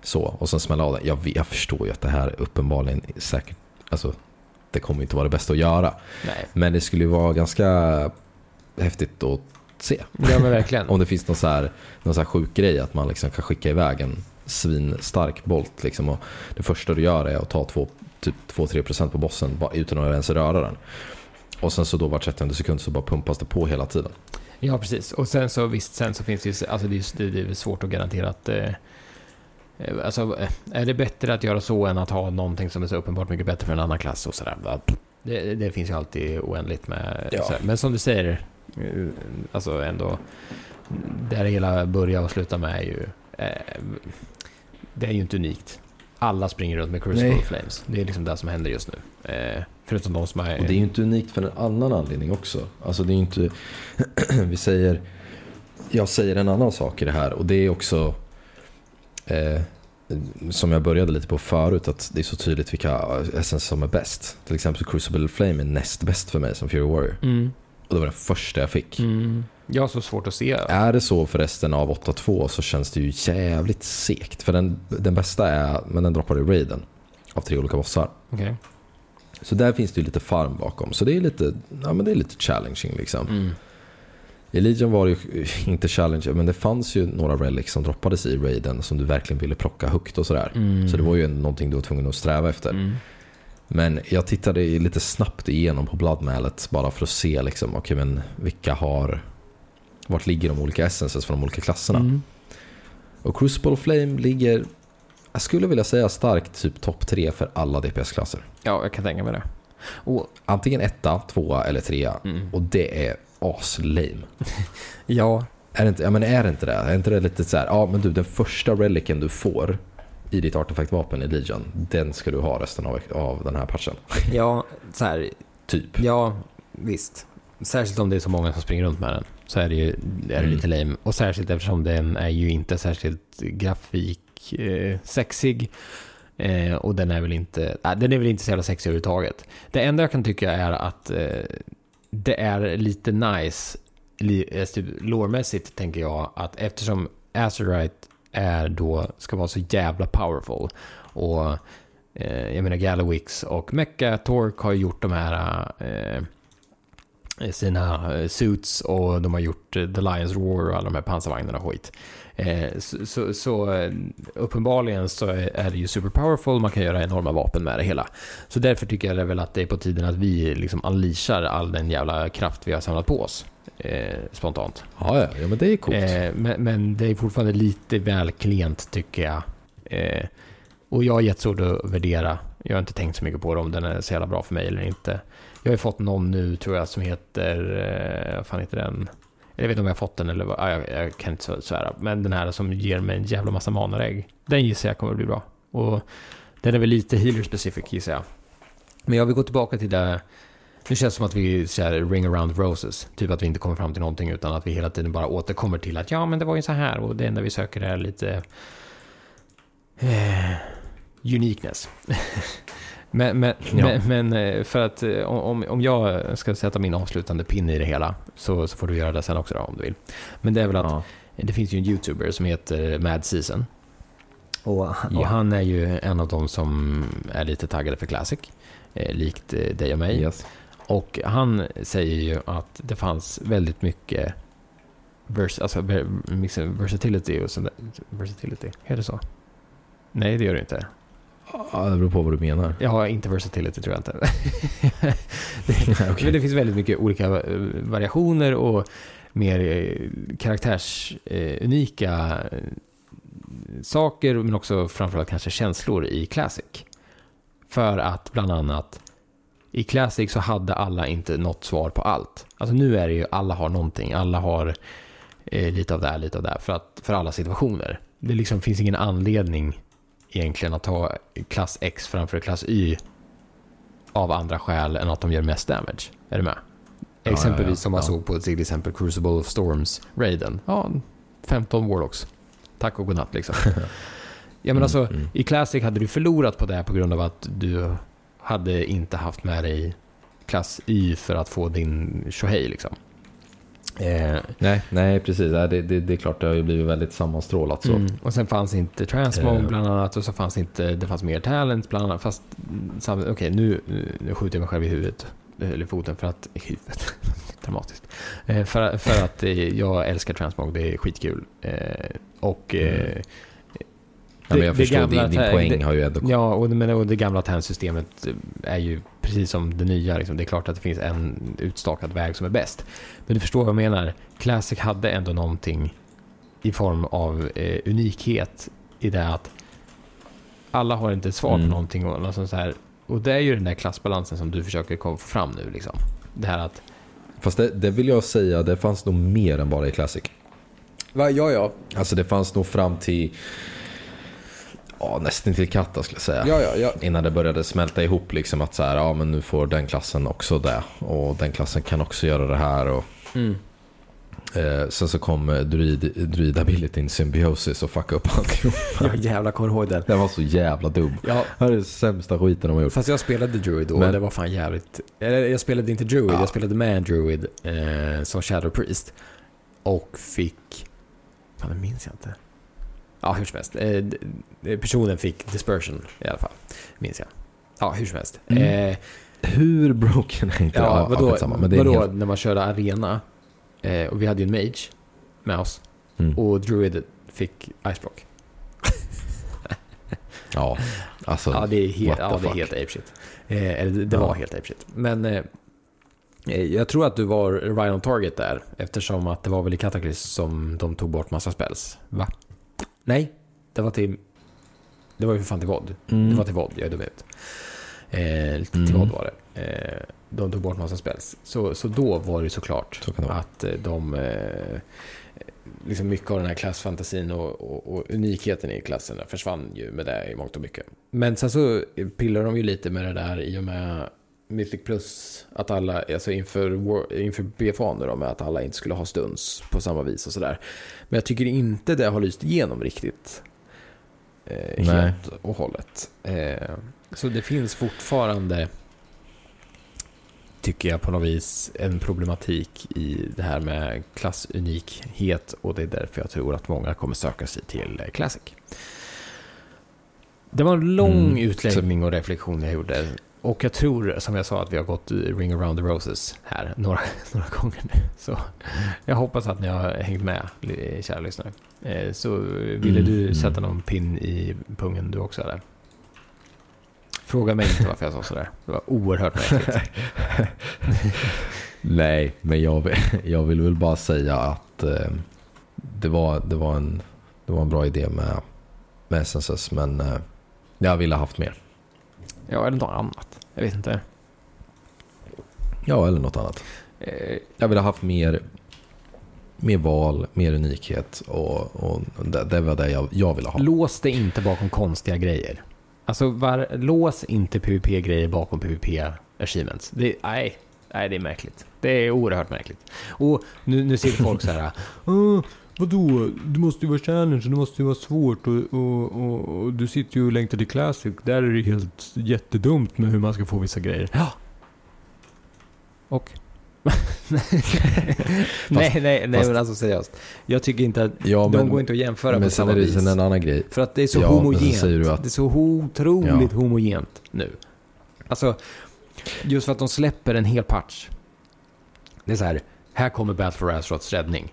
så och sen smälla av den. Jag, jag förstår ju att det här uppenbarligen är säkert, alltså det kommer inte vara det bästa att göra. Nej. Men det skulle ju vara ganska häftigt att se. Ja, men verkligen. Om det finns någon så här, någon så här sjuk grej att man liksom kan skicka iväg en svinstark bolt. Liksom, och det första du gör är att ta två- typ 2-3% på bossen bara utan att ens röra den. Och sen så då var 30 sekund så bara pumpas det på hela tiden. Ja, precis. Och sen så visst, sen så finns det ju, alltså det är, det är svårt att garantera att eh, Alltså, eh, är det bättre att göra så än att ha någonting som är så uppenbart mycket bättre för en annan klass och sådär? Det, det finns ju alltid oändligt med... Ja. Men som du säger, eh, alltså ändå, där hela börjar och slutar med är ju... Eh, det är ju inte unikt. Alla springer runt med Crucible Nej. Flames. Det är liksom det som händer just nu. Eh, förutom de som är... Och det är ju inte unikt för en annan anledning också. Alltså det är ju inte... vi säger... Jag säger en annan sak i det här och det är också... Eh, som jag började lite på förut, att det är så tydligt vilka essens som är bäst. Till exempel Crucible Flame är näst bäst för mig som Fury Warrior. Mm, Och det var den första jag fick. mm. Jag har så svårt att se. Är det så för resten av 8.2 så känns det ju jävligt segt. För den, den bästa är, men den droppar i raiden. Av tre olika bossar. Okej. Så där finns det ju lite farm bakom. Så det är lite, ja, men det är lite challenging liksom. Mm. I Legion var det ju inte challenge, men det fanns ju några relics som droppades i raiden som du verkligen ville plocka högt och sådär. Mm. Så det var ju någonting du var tvungen att sträva efter. Mm. Men jag tittade lite snabbt igenom på Bloodmallet bara för att se liksom, okej men vilka har, vart ligger de olika essences från de olika klasserna? Mm. Och Crucible Flame ligger, jag skulle vilja säga starkt typ topp tre för alla DPS-klasser. Ja, jag kan tänka mig det. Och, Antingen etta, tvåa eller trea. Mm. Och det är aslame. ja, Är det inte, ja, men är det inte det? Är inte det lite så här, ja men du den första relicen du får i ditt artefaktvapen i Legion, den ska du ha resten av, av den här patchen. ja, så här, Typ. ja, visst. Särskilt om det är så många som springer runt med den. Så är det ju är det Mm. lite lame. Och särskilt eftersom den är ju inte särskilt grafik eh, sexig. Eh, och den är väl inte, äh, den är väl inte så jävla sexig överhuvudtaget. Det enda jag kan tycka är att eh, det är lite nice, li, eh, typ lårmässigt tänker jag, att eftersom Azerite är då, ska vara så jävla powerful. Och eh, jag menar Gallowix och Mecha Torque har ju gjort de här eh, sina suits och de har gjort eh, The Lions Roar och alla de här pansarvagnarna och skit. Eh, så, så, så eh, uppenbarligen så är det ju super powerful, man kan göra enorma vapen med det hela. Så därför tycker jag det väl att det är på tiden att vi liksom unleashar all den jävla kraft vi har samlat på oss. Eh, spontant. Ja, ja, ja, men det är coolt. Eh, men, men det är fortfarande lite väl klent tycker jag. Eh, och jag har gett svårt att värdera. Jag har inte tänkt så mycket på det om den är så jävla bra för mig eller inte. Jag har ju fått någon nu tror jag som heter, eh, vad fan heter den? Jag vet inte om jag har fått den eller vad, jag, jag kan inte svära. Men den här som ger mig en jävla massa manarägg. Den gissar jag kommer att bli bra. Och den är väl lite healer specific gissar jag. Men jag vill gå tillbaka till det. Nu känns det som att vi så här, ring around roses. Typ att vi inte kommer fram till någonting utan att vi hela tiden bara återkommer till att ja men det var ju så här och det enda vi söker är lite eh, uniqueness. men, men, Ja. men, men eh, för att eh, om, om jag ska sätta min avslutande pinne i det hela så, så får du göra det sen också då, om du vill. Men det är väl att Ja. det finns ju en YouTuber som heter Mad Season. Och, och Ja. han är ju en av de som är lite taggade för Classic. Eh, likt eh, dig och mig. Yes. Och han säger ju att det fanns väldigt mycket vers, alltså, versatility och sånt där. Versatility, är det så? Nej, det gör det inte. Ja, det beror på vad du menar. Ja, inte versatility tror jag inte. det, Men det finns väldigt mycket olika eh, variationer och mer eh, karaktärsunika eh, saker, men också framförallt kanske känslor i Classic. För att bland annat i Classic så hade alla inte något svar på allt. Alltså nu är det ju alla har någonting, alla har eh, lite av det här, lite av det här, för, att, för alla situationer. Det liksom finns ingen anledning egentligen att ta klass X framför klass Y av andra skäl än att de gör mest damage. Är du med? ja, Exempelvis ja. som man Ja. såg på till exempel Crucible of Storms-raiden. Ja, 15 Warlocks. Tack och godnatt liksom. ja men alltså, mm. i Classic hade du förlorat på det här på grund av att du hade inte haft med dig klass Y för att få din Shohei liksom. Eh, Nej, nej, precis. Det, det, det är klart, det har ju blivit väldigt sammanstrålat så. Mm. Och sen fanns inte Transmog Eh. bland annat och så fanns inte, det fanns mer talent bland annat. Fast, mm, okej nu, nu skjuter jag mig själv i huvudet. Eller foten för att, i huvudet, dramatiskt. Eh, för, för att eh, jag älskar Transmog, det är skitkul. Eh, och eh, Ja, men jag det- det förstår, gamla din, din poäng det- har ju ändå... Ja, och det, men, och det gamla TAN-systemet är ju precis som det nya. Liksom. Det är klart att det finns en utstakad väg som är bäst. Men du förstår vad jag menar. Classic hade ändå någonting i form av eh, unikhet i det att alla har inte ett svar Mm. på någonting. Och, sånt så här. och det är ju den där klassbalansen som du försöker få fram nu. Liksom. Det här att... Fast det, det vill jag säga, det fanns nog mer än bara i Classic. Va, ja, ja. Alltså det fanns nog fram till... Ja, nästan till katta skulle jag säga. Ja, ja, ja. Innan det började smälta ihop liksom att så här, ja men nu får den klassen också det. Och den klassen kan också göra det här. Och, Mm. eh, sen så kom eh, druid, druidabilityn symbiosis och fuckade upp alltihop. Jag jävla kommer ihåg det. Den var så jävla dum. Ja, Det är den sämsta skiten de har gjort. Fast jag spelade Druid då Men- och det var fan jävligt... Eller jag spelade inte Druid, jag spelade med en Druid eh, som Shadow Priest. Och fick... Fan, det minns jag inte. Ja, hur som helst. Eh, d- personen fick Dispersion i alla fall. Minns jag. Ja, hur som helst. Mm. Eh, Hur broken är inte ja, det? vadå, skitsamma, men det är en vadå helt- när man körde arena eh, och vi hade ju en mage med oss Mm. och Druid fick Iceblock. Ja, alltså. Ja, det är helt, ja, det är helt apeshit. Eh, eller det, det Ja. var helt apeshit. Men eh, eh, jag tror att du var right on target där. Eftersom att det var väl i Cataclysm som de tog bort massa spells. Va? Nej, det var till... Det var ju för fan till VOD. Mm. Det var till VOD, jag är dum ut. Eh, till Mm. VOD var det. Eh, de tog bort massa spells. Så, så då var det såklart Så det att eh, de... Eh, liksom mycket av den här klassfantasin och, och, och unikheten i klasserna försvann ju med det i mångt och mycket. Men sen så pillar de ju lite med det där i och med Mythic Plus, att alla, alltså inför, inför BFA nu då, med att alla inte skulle ha stunds på samma vis och sådär. Men jag tycker inte det har lyst igenom riktigt. Eh, helt och hållet. Eh, så det finns fortfarande, tycker jag på något vis, en problematik i det här med klassunikhet och det är därför jag tror att många kommer söka sig till eh, Classic. Det var en lång Mm. utläggning och reflektion jag gjorde. Och jag tror, som jag sa, att vi har gått Ring around the roses här några, några gånger nu. Så jag hoppas att ni har hängt med, kära lyssnare. Eh, Så ville Mm, du mm. sätta någon pin i pungen du också eller? Fråga mig inte varför jag sa sådär. Det var oerhört märkligt. Nej, men jag vill, jag vill väl bara säga att eh, det, var, det, var en, det var en bra idé med, med SNSS, men eh, jag ville ha haft mer. Ja, eller något annat. Jag vet inte. Ja, eller något annat. Eh, Jag ville ha haft mer, mer val, mer unikhet och, och det, det var det jag, jag ville ha. Lås det inte bakom konstiga grejer. Alltså, var, lås inte PVP-grejer bakom PVP-achievements. Det, nej, nej, det är märkligt. Det är oerhört märkligt. Och nu, nu sitter folk så här. "Åh, vadå? Det måste ju vara challenge, det måste ju vara svårt och, och, och, och du sitter ju och längtar till Classic. Där är det helt jättedumt med hur man ska få vissa grejer. Ja. Och? nej, nej, nej, fast- men alltså seriöst. Jag tycker inte att Ja, de men, går inte att jämföra men på sen samma är det vis. sen en annan grej. För att det är så Ja, men så homogent. säger du att- Det är så otroligt Ja. homogent nu. Alltså, just för att de släpper en hel patch. Det är så här, här kommer Battle for Azeroths räddning.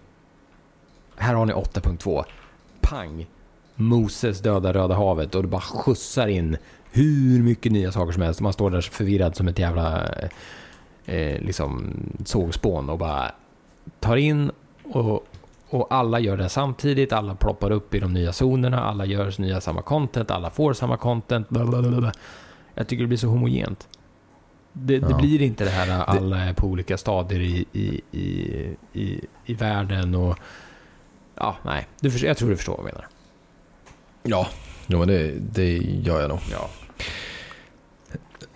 Här har ni 8.2. Pang! Moses döda Röda havet och det bara skjutsar in hur mycket nya saker som helst. Man står där förvirrad som ett jävla eh, liksom sågspån och bara tar in och, och alla gör det samtidigt. Alla ploppar upp i de nya zonerna. Alla gör nya samma content. Alla får samma content. Blablabla. Jag tycker det blir så homogent. Det, det Ja. blir inte det här alla är på olika stadier i, i, i, i, i världen och... Ja, nej. Du, jag tror du förstår vad jag menar. Ja, jo, men det, det gör jag nog. Ja.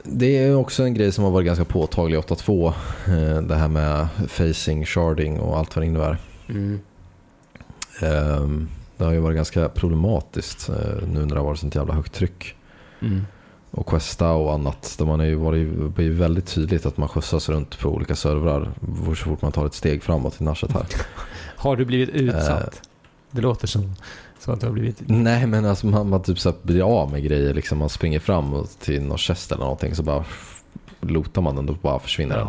Det är också en grej som har varit ganska påtaglig i 8.2. eh, Det här med facing, sharding och allt vad det innebär. Mm. Ehm, Det har ju varit ganska problematiskt eh, nu när det har varit sånt jävla högt tryck. Mm. Och Questa och annat. Där man har ju varit, blivit väldigt tydligt att man skjutsas runt på olika servrar så fort man tar ett steg framåt i narset här. Har du blivit utsatt? det låter som, som att du har blivit... Nej men alltså man, man typ så här blir av med grejer liksom. Man springer fram till någon chest eller någonting så bara lotar man den och bara försvinner den.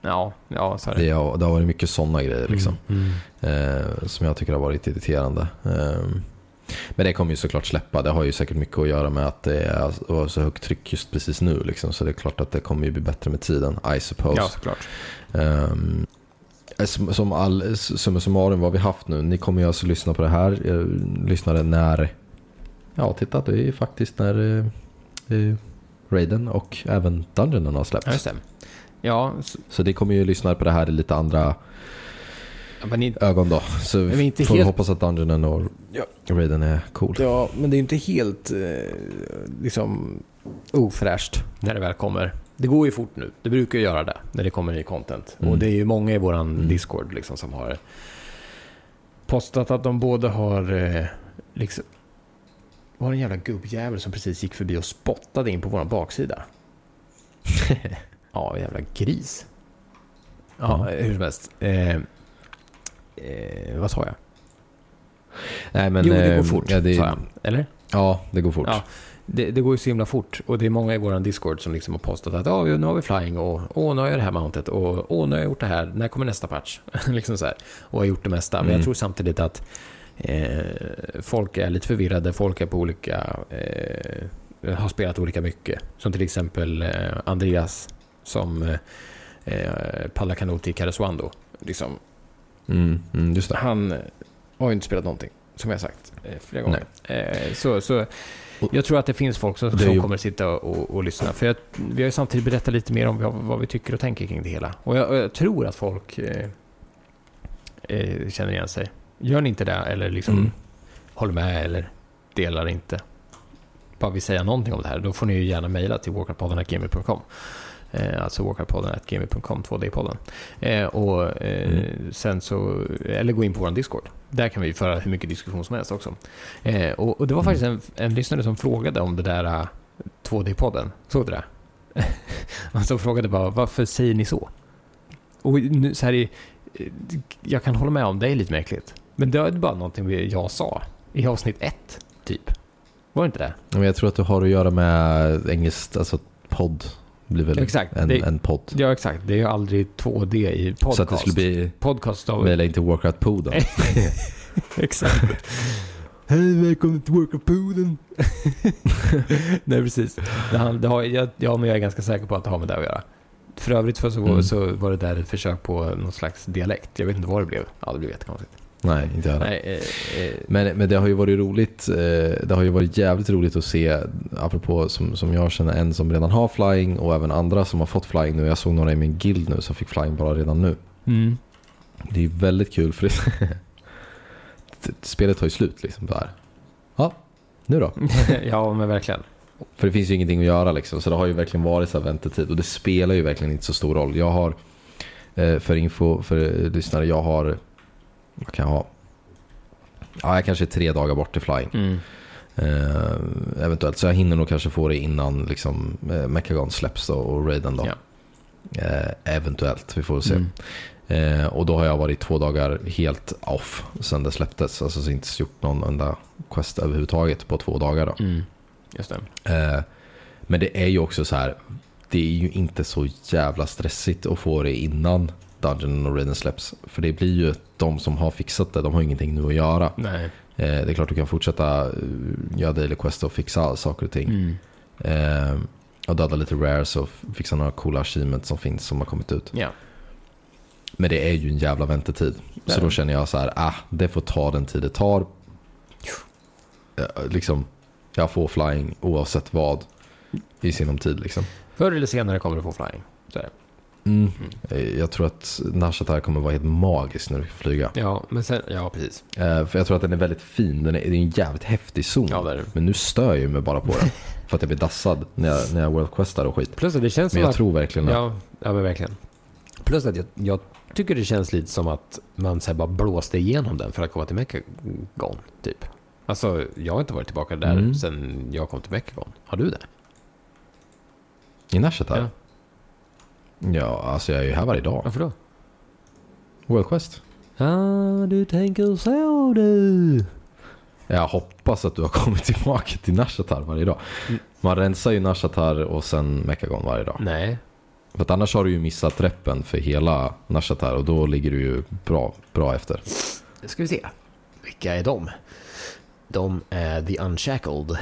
Ja, ja, så är det. Det har, det har varit mycket sådana grejer liksom. Mm. Eh, som jag tycker har varit irriterande. Eh, men det kommer ju såklart släppa. Det har ju säkert mycket att göra med att det är var så högt tryck just precis nu. Liksom. Så det är klart att det kommer ju bli bättre med tiden, I suppose. Ja, såklart. Ehm, som, som all, summa summarum vad vi haft nu. Ni kommer ju alltså lyssna på det här. Jag lyssnade när... Ja, titta. Det är faktiskt när eh, eh, Raiden och även Dungeonen har släppts. Ja. Ja, så, Så det kommer ju lyssna på det här i lite andra men, ni, ögon då. Så Men vi inte får helt- hoppas att Dungeonen och Raiden är cool. ja, men det är inte helt eh, liksom ofräscht när det väl kommer. Det går ju fort nu. Det brukar ju göra det när det kommer ny content. Mm. Och det är ju många i våran Mm. Discord liksom, som har postat att de både har eh, liksom... Var det en jävla gubbjävel som precis gick förbi och spottade in på våran baksida? ja, jävla gris. Ja, Ja. hur som helst. Eh, eh, vad sa jag? Nej, men, jo, det går eh, fort, Ja, det, sa jag. Eller? ja, det går fort. Ja. Det, det går ju så himla fort och det är många i våran Discord som liksom har postat att ja, nu har vi flying och åh, nu har jag det här mountet och åh, nu har jag gjort det här. När kommer nästa patch? liksom så här. Och har gjort det mesta. Men jag Mm. tror samtidigt att eh, folk är lite förvirrade. Folk är på olika... Eh, har spelat olika mycket. Som till exempel eh, Andreas som eh, eh, paddlar kanot i Karesuando. Liksom, Mm, mm, han har ju inte spelat någonting, som jag sagt eh, flera gånger. Eh, så, så jag tror att det finns folk som, som ju- kommer sitta och, och lyssna. För jag, vi har ju samtidigt berättat lite mer om vad, vad vi tycker och tänker kring det hela. Och jag, och jag tror att folk eh, eh, känner igen sig. Gör ni inte det, eller liksom Mm. håller med, eller delar inte, bara vill säga någonting om det här, då får ni ju gärna mejla till walkerpodden.gmail.com. Eh, alltså walkoutpodden gmail.com, 2D-podden. Eh, och eh, Mm. sen så, eller gå in på vår Discord. Där kan vi föra hur mycket diskussion som helst också. Eh, och, och det var faktiskt en, en lyssnare som frågade om det där eh, 2D-podden. Såg du det? Han som frågade bara, varför säger ni så? Och nu, så här i, jag kan hålla med om det är lite märkligt. Men det är bara någonting jag sa i avsnitt ett, typ. Var det inte det? Men jag tror att det har att göra med engelskt, alltså podd blir väl Exakt, en, det- en podd. Ja, exakt. Det är ju aldrig 2D i podcast. Så att det skulle bli, Podcast av... mejla in till workout-poden. Exakt. Hej, välkommen till Workout-poden. Nej, precis. Det, han, det har, jag, ja, men jag är ganska säker på att det har med det att göra. För övrigt för så, Mm. så var det där ett försök på någon slags dialekt. Jag vet inte vad det blev. Ja, det blev jättekonstigt. Nej, inte jag. Nej, eh, eh, Men, men det har ju varit roligt. Eh, det har ju varit jävligt roligt att se, apropå som, som jag känner en som redan har flying och även andra som har fått flying nu. Jag såg några i min guild nu som fick flying bara redan nu. mm. Det är ju väldigt kul för spelet tar ju slut liksom. Där. Ja, nu då? ja, men verkligen. För det finns ju ingenting att göra liksom. Så det har ju verkligen varit så här väntetid. Och det spelar ju verkligen inte så stor roll. Jag har, för info för lyssnare, jag har, vad kan jag ha? Ja, jag kanske är tre dagar bort till flying. Mm. Eh, eventuellt. Så jag hinner nog kanske få det innan liksom, eh, Mechagon släpps då, och Raiden då. Ja. Eh, eventuellt, vi får se. Mm. Eh, och då har jag varit två dagar helt off sen det släpptes. Alltså så inte gjort någon enda quest överhuvudtaget på två dagar. Då. Mm. Just det. Eh, men det är ju också så här, det är ju inte så jävla stressigt att få det innan Dungeon och Raiden släpps. För det blir ju de som har fixat det, de har ingenting nu att göra. Nej. Eh, det är klart du kan fortsätta eh, göra Daily Quest och fixa saker och ting. Mm. Eh, och döda lite rares och fixa några coola achievements som finns som har kommit ut. Ja. Men det är ju en jävla väntetid. Det Så då känner jag så här, ah, det får ta den tid det tar. Eh, liksom, jag får flying oavsett vad i sinom tid liksom. Förr eller senare kommer du få flying. Så är det. Mm. Eh, Jag tror att Nashatar kommer vara helt magisk när du flyga. Ja, men sen, ja precis. Eh, För jag tror att den är väldigt fin. Den är, det är en jävligt häftig zon. Ja, det är det. Men nu stör jag mig bara på den. för att jag blir dassad när jag, när jag world questar och skit. Plus att det känns Men jag att... tror verkligen. Ja, ja men verkligen. Plus att jag, jag tycker det känns lite som att man så bara blåste igenom den för att komma till Mechagon, typ. Alltså, jag har inte varit tillbaka där Mm. sen jag kom till Mechagon. Har du det? I Nashatar? Ja. Ja. alltså jag är ju här varje dag. Varför då? World quest. Ja, du tänker så du. Jag hoppas att du har kommit tillbaka till Nashatar varje dag. Mm. Man rensar ju Nashatar och sen Mechagon varje dag. Nej. För att annars har du ju missat reppen för hela Nashatar och då ligger du ju bra, bra efter. Nu ska vi se. Vilka är de? De är The Unshackled.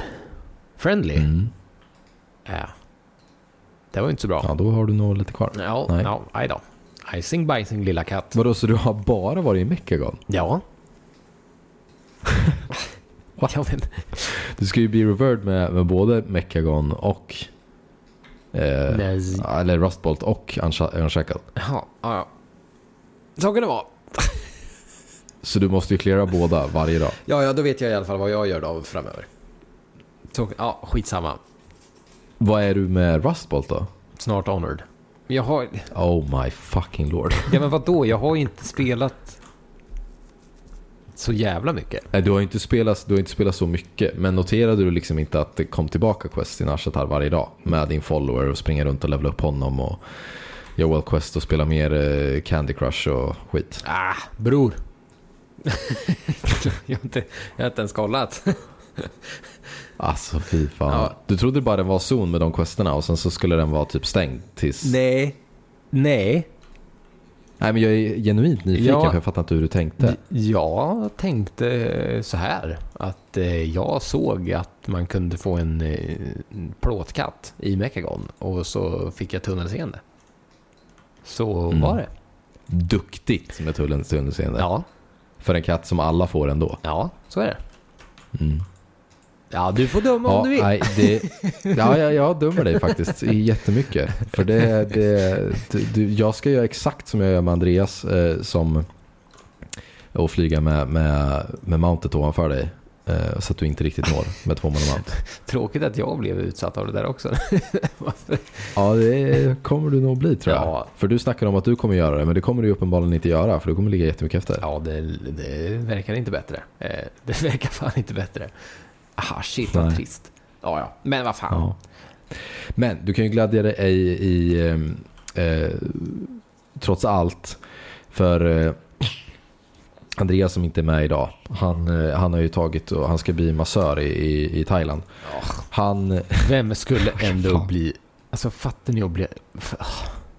Friendly. Mm. Ja. Det var ju inte så bra. Ja, då har du nog lite kvar. Ja, Nej. ja, aj då. Icing bicing lilla katt. Vadå, så du har bara varit i Mechagon? Ja. ja, men, Du ska ju bli revered med, med både Mechagon och... Eh, eller Rustbolt och Unsha- Unshackled. ja, ja, ja. Så kan det vara. Så du måste ju klara båda varje dag. Ja, ja, då vet jag i alla fall vad jag gör då framöver. Så, ja, skitsamma. Vad är du med Rustbolt då? Snart Honored. Jag har... Oh my fucking lord. Ja, men vadå? Jag har inte spelat så jävla mycket. Nej, du har inte spelat, du har inte spelat så mycket. Men noterade du liksom inte att det kom tillbaka quest i Nashatar varje dag? Med din follower och springa runt och levela upp honom och göra World Quest och spela mer eh, Candy Crush och skit. Ah, bror. jag, har inte, jag har inte ens kollat. Alltså fy fan. Ja. Du trodde bara den var zon med de questerna och sen så skulle den vara typ stängd tills... Nej. Nej. Nej men jag är genuint nyfiken Ja. för jag fattar inte hur du tänkte. Jag tänkte så här. Att eh, jag såg att man kunde få en, eh, plåtkatt i Mechagon. Och så fick jag tunnelseende. Så Mm. var det. Duktigt med tunnelseende. Ja, För en katt som alla får ändå. ja, så är det. Mm. Ja, du får döma Ja, om du vill. nej, det, ja, jag, jag dömer dig faktiskt jättemycket. För det, det, du, jag ska göra exakt som jag gör med Andreas. Eh, som och flyga med, med, med mountet ovanför dig. Eh, så att du inte riktigt når med två monument. Tråkigt att jag blev utsatt av det där också. Ja, det kommer du nog bli tror jag. Ja. För du snackar om att du kommer göra det, men det kommer du uppenbarligen inte göra, för du kommer ligga jättemycket efter. Ja, det, det verkar inte bättre. Eh, Det verkar fan inte bättre. Ah, shit vad Nej. trist. Ja, ja. Men vad fan. Ja. Men du kan ju glädja dig i, i ehm, eh, trots allt, för eh, Andreas som inte är med idag, han, eh, han har ju tagit och han ska bli massör i, i, i Thailand. Han, Vem skulle ändå Fan. bli... Alltså fattar ni att bli...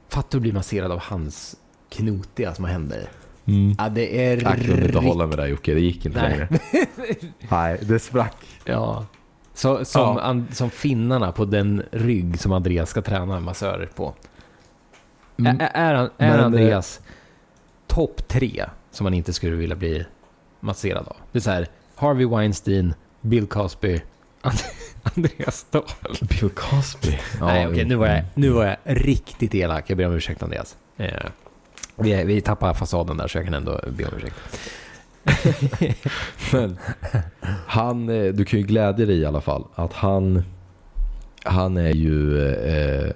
Fattar att bli masserad av hans knotiga små händer? Mm, Ja, det är... jag kunde inte hålla med där Jocke, det gick inte Nej. längre. Nej, det sprack. Ja. Så, som, Ja. an, som finnarna på den rygg som Andreas ska träna massörer på. Mm. Ä- är han, är Men, Andreas topp tre som man inte skulle vilja bli masserad av? Det är så här, Harvey Weinstein, Bill Cosby, And- Andreas Dahl. Bill Cosby. Nej, okej, nu, var jag, mm. nu var jag riktigt elak. Jag ber om ursäkt Andreas. Eh, vi, vi tappar fasaden där så jag kan ändå be om ursäkt. Men han, eh, du kan ju glädja dig i alla fall att han, han är ju eh,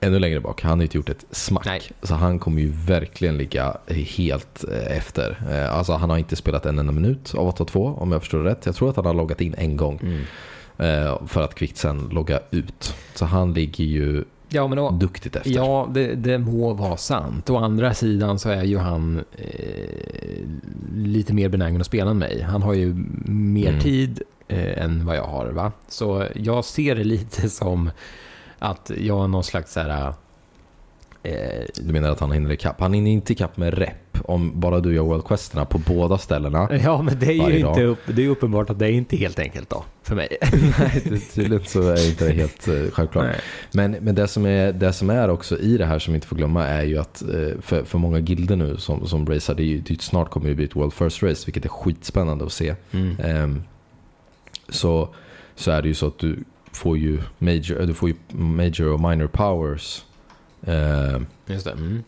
ännu längre bak. Han har inte gjort ett smack. Nej. Så han kommer ju verkligen ligga helt eh, efter. Eh, alltså han har inte spelat en enda minut av 8-2 om jag förstår det rätt. Jag tror att han har loggat in en gång Mm. för att kvickt sen logga ut. Så han ligger ju Ja, men då, duktigt efter. Ja, det, det må vara sant. Å andra sidan så är ju han eh, lite mer benägen att spela än mig. Han har ju mer Mm. tid eh, än vad jag har. Va? Så jag ser det lite som att jag är någon slags så här... Eh, Du menar att han hinner ikapp? Han hinner inte ikapp med rep om bara du gör World Questerna på båda ställena. ja, men det är ju inte upp, det är uppenbart att det är inte helt enkelt då, för mig. Nej, det- tydligen så är inte det helt eh, självklart. Nej. Men, men det, som är, det som är också i det här som vi inte får glömma är ju att eh, för, för många gilder nu som, som racear, det är ju, det snart kommer det bli ett World First Race, vilket är skitspännande att se. Mm. Ehm, så, så är det ju så att du får ju major, du får ju major och minor powers ehm, Just det. Mm.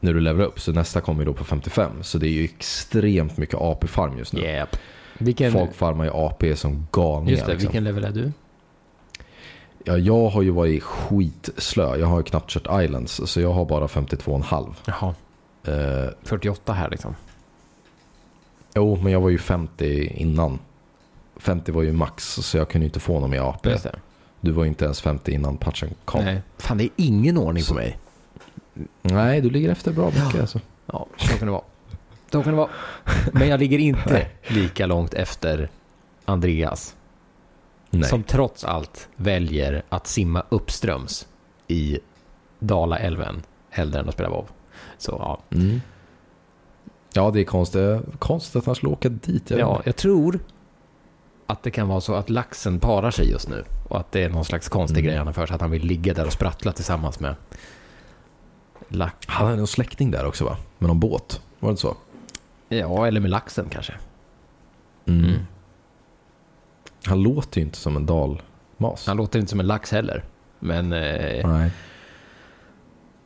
När du levelar upp. Så nästa kommer ju då på 55. Så det är ju extremt mycket AP-farm just nu. Yep. Vilken, Folk farmar ju AP som galningar. just det, liksom. vilken level är du? Ja, jag har ju varit skitslö. Jag har ju knappt kört Islands, så jag har bara 52,5. Jaha, Eh, 48 här liksom. jo, men jag var ju 50 innan. 50 var ju max, så jag kunde inte få någon med AP. Du var ju inte ens 50 innan patchen kom. Nej. Fan, det är ingen ordning Så- på mig. Du ligger efter bra mycket alltså. Ja, så kan det vara. Så kan det vara. Men jag ligger inte lika långt efter Andreas. Nej. Som trots allt väljer att simma uppströms i Dalaälven hellre än att spela WoW. Så ja, Mm. Ja, det är konstigt, konstigt att han skulle åka dit. Jag ja, jag tror att det kan vara så att laxen parar sig just nu. Och att det är någon slags konstig Mm. grej han har för sig. Att han vill ligga där och sprattla tillsammans med lax. Han hade någon släkting där också va? Med någon båt. Var det inte så? Ja, eller med laxen kanske. Mm. Mm. Han låter ju inte som en dalmas. Han låter inte som en lax heller. Men eh, Nej.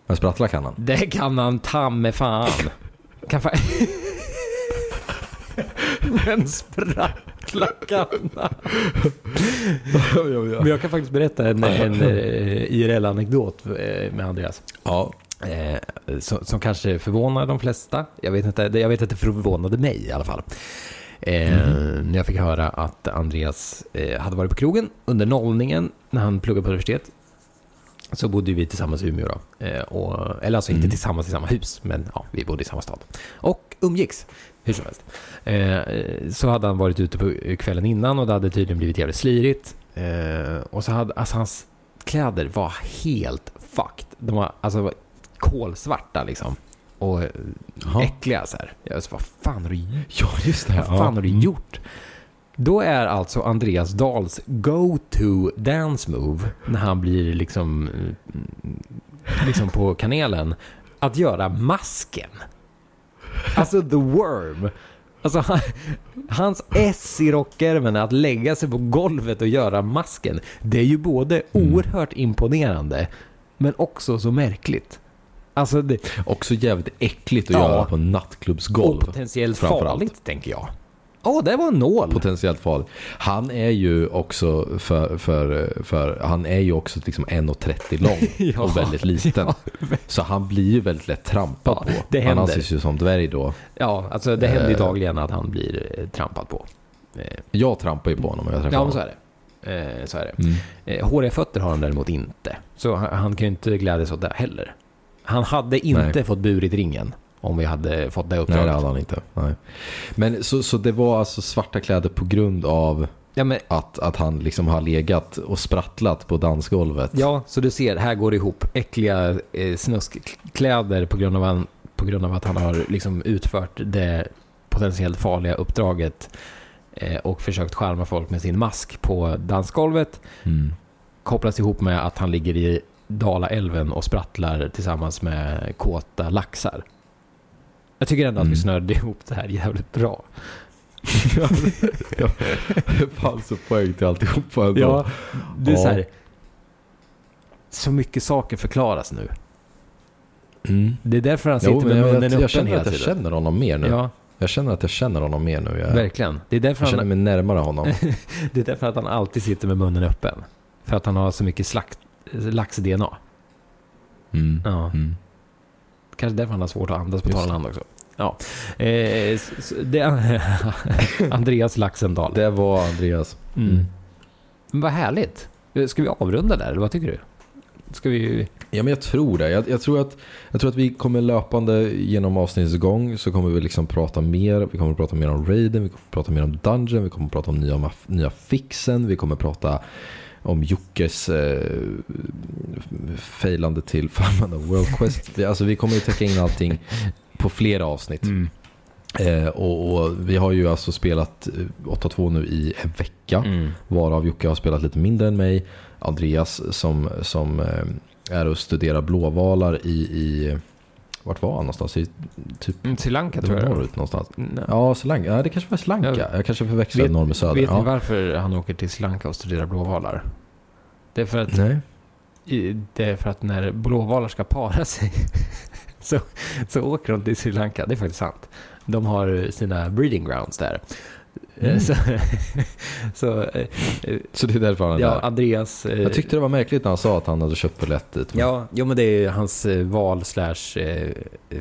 Men sprattla kan han. det kan han ta med fan. Kan fa- Men sprattla kan han. Men jag kan faktiskt berätta en, en eh, IRL-anekdot eh, med Andreas. Ja. Eh, som, som kanske förvånar de flesta. Jag vet inte, jag vet att det förvånade mig i alla fall. Eh, När jag fick höra att Andreas eh, hade varit på krogen under nollningen när han pluggade på universitet. Så bodde vi tillsammans i Umeå då. Och, eller alltså inte Mm. tillsammans i samma hus, men ja, vi bodde i samma stad. Och umgicks, hur som helst. Så hade han varit ute på kvällen innan och det hade tydligen blivit jävligt slirigt. Och så hade, alltså hans kläder var helt fucked. De var alltså kolsvarta liksom. Och eh, Jaha. äckliga så här. Jag så, vad fan har du Ja, just det. vad fan ja. Mm. har du gjort? Då är alltså Andreas Dahls go-to dance move när han blir liksom, mm, liksom på kanelen att göra masken. Alltså the worm. Alltså han, hans S i rockärmen, att lägga sig på golvet och göra masken. Det är ju både Mm. oerhört imponerande men också så märkligt. Alltså det, Också jävligt äckligt att Ja. göra på nattklubbsgolv. och potentiellt farligt tänker jag. Åh, det var en nål! Potentiellt farlig. Han är ju också för, för, för han är ju också liksom 1,30 lång Ja. och väldigt liten. Så han blir ju väldigt lätt trampad Ja, på. han anses ju som dvärg då. Ja, alltså det händer ju Eh. dagligen att han blir eh, trampad på. Eh, Jag trampar ju på honom om jag träffar Ja, men så är det. Eh, så är det. Mm. Eh, håriga fötter har han däremot inte. Så han, han kan ju inte glädjas åt det heller. Han hade inte Nej. fått burit ringen om vi hade fått det Nej, uppdraget. det hade han inte. Nej. Men så, så det var alltså svarta kläder på grund av Ja, men, att, att han liksom har legat och sprattlat på dansgolvet. ja, så du ser, här går det ihop. Äckliga eh, snuskkläder på grund, av han, på grund av att han har liksom utfört det potentiellt farliga uppdraget eh, och försökt charma folk med sin mask på dansgolvet. Mm. kopplas ihop med att han ligger i Dalaälven och sprattlar tillsammans med kåta laxar. Jag tycker ändå att vi Mm. snörde ihop det här jävligt bra. ja, det fanns så poäng till alltihopa ändå. Ja, det är Ja. så här. Så mycket saker förklaras nu. Mm. Det är därför han Jo, sitter men med munnen jag, öppen jag känner hela att jag tiden. känner honom mer nu. Ja, Jag känner att jag känner honom mer nu. Jag, verkligen. Det är, därför jag känner han, mig närmare honom. det är därför att han alltid sitter med munnen öppen. För att han har så mycket slakt, lax-DNA. Mm. Ja. Mm. Kanske därför han har svårt att andas på land också. Ja. Eh, det, Andreas Laxendal. Det var Andreas. Mm. Men vad härligt. Ska vi avrunda där, eller vad tycker du? Ska vi... Ja, men jag tror det. Jag, jag, tror att, jag tror att vi kommer löpande genom avsnittets gång så kommer vi liksom prata mer. Vi kommer att prata mer om Raiden, vi kommer att prata mer om Dungeon, vi kommer att prata om nya, nya fixen, vi kommer att prata om Jockes eh, failande till Farmanda World Quest. Vi- Alltså vi kommer ju täcka in allting på flera avsnitt. Eh, och, och vi har ju alltså spelat eh, 8-2 nu i en vecka. Mm. Varav Jocke har spelat lite mindre än mig. Andreas som, som eh, är och studerar blåvalar i, i vart var han någonstans? I typ Mm, Sri Lanka tror jag. norrut någonstans. Nej. Ja, Sri Lanka. Ja, det kanske var Sri Lanka. Ja. Jag kanske förväxlade norr med söder. Vet ja. ni varför han åker till Sri Lanka och studerar blåvalar? Det är för att, i- det är för att när blåvalar ska para sig så, så åker de till Sri Lanka. Det är faktiskt sant. De har sina breeding grounds där. Mm. Så, så eh, eh, Så det är därför han är ja, där. Andreas... eh, Jag tyckte det var märkligt när han sa att han hade dit. men- Ja, jo, men det är hans eh, val slash eh,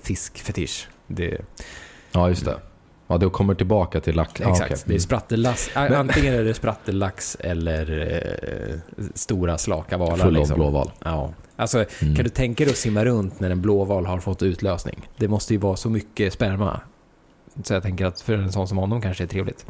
fiskfetisch. Det, ja, just det. Ja, det kommer tillbaka till lax. Exakt. okej. Det är sprattellax. a- Antingen är det sprattellax eller eh, stora slaka valar. Full liksom. blåval. Ja. Alltså, Mm. kan du tänka dig att simma runt när en blåval har fått utlösning? Det måste ju vara så mycket sperma. Så jag tänker att för en sån som honom kanske är trevligt.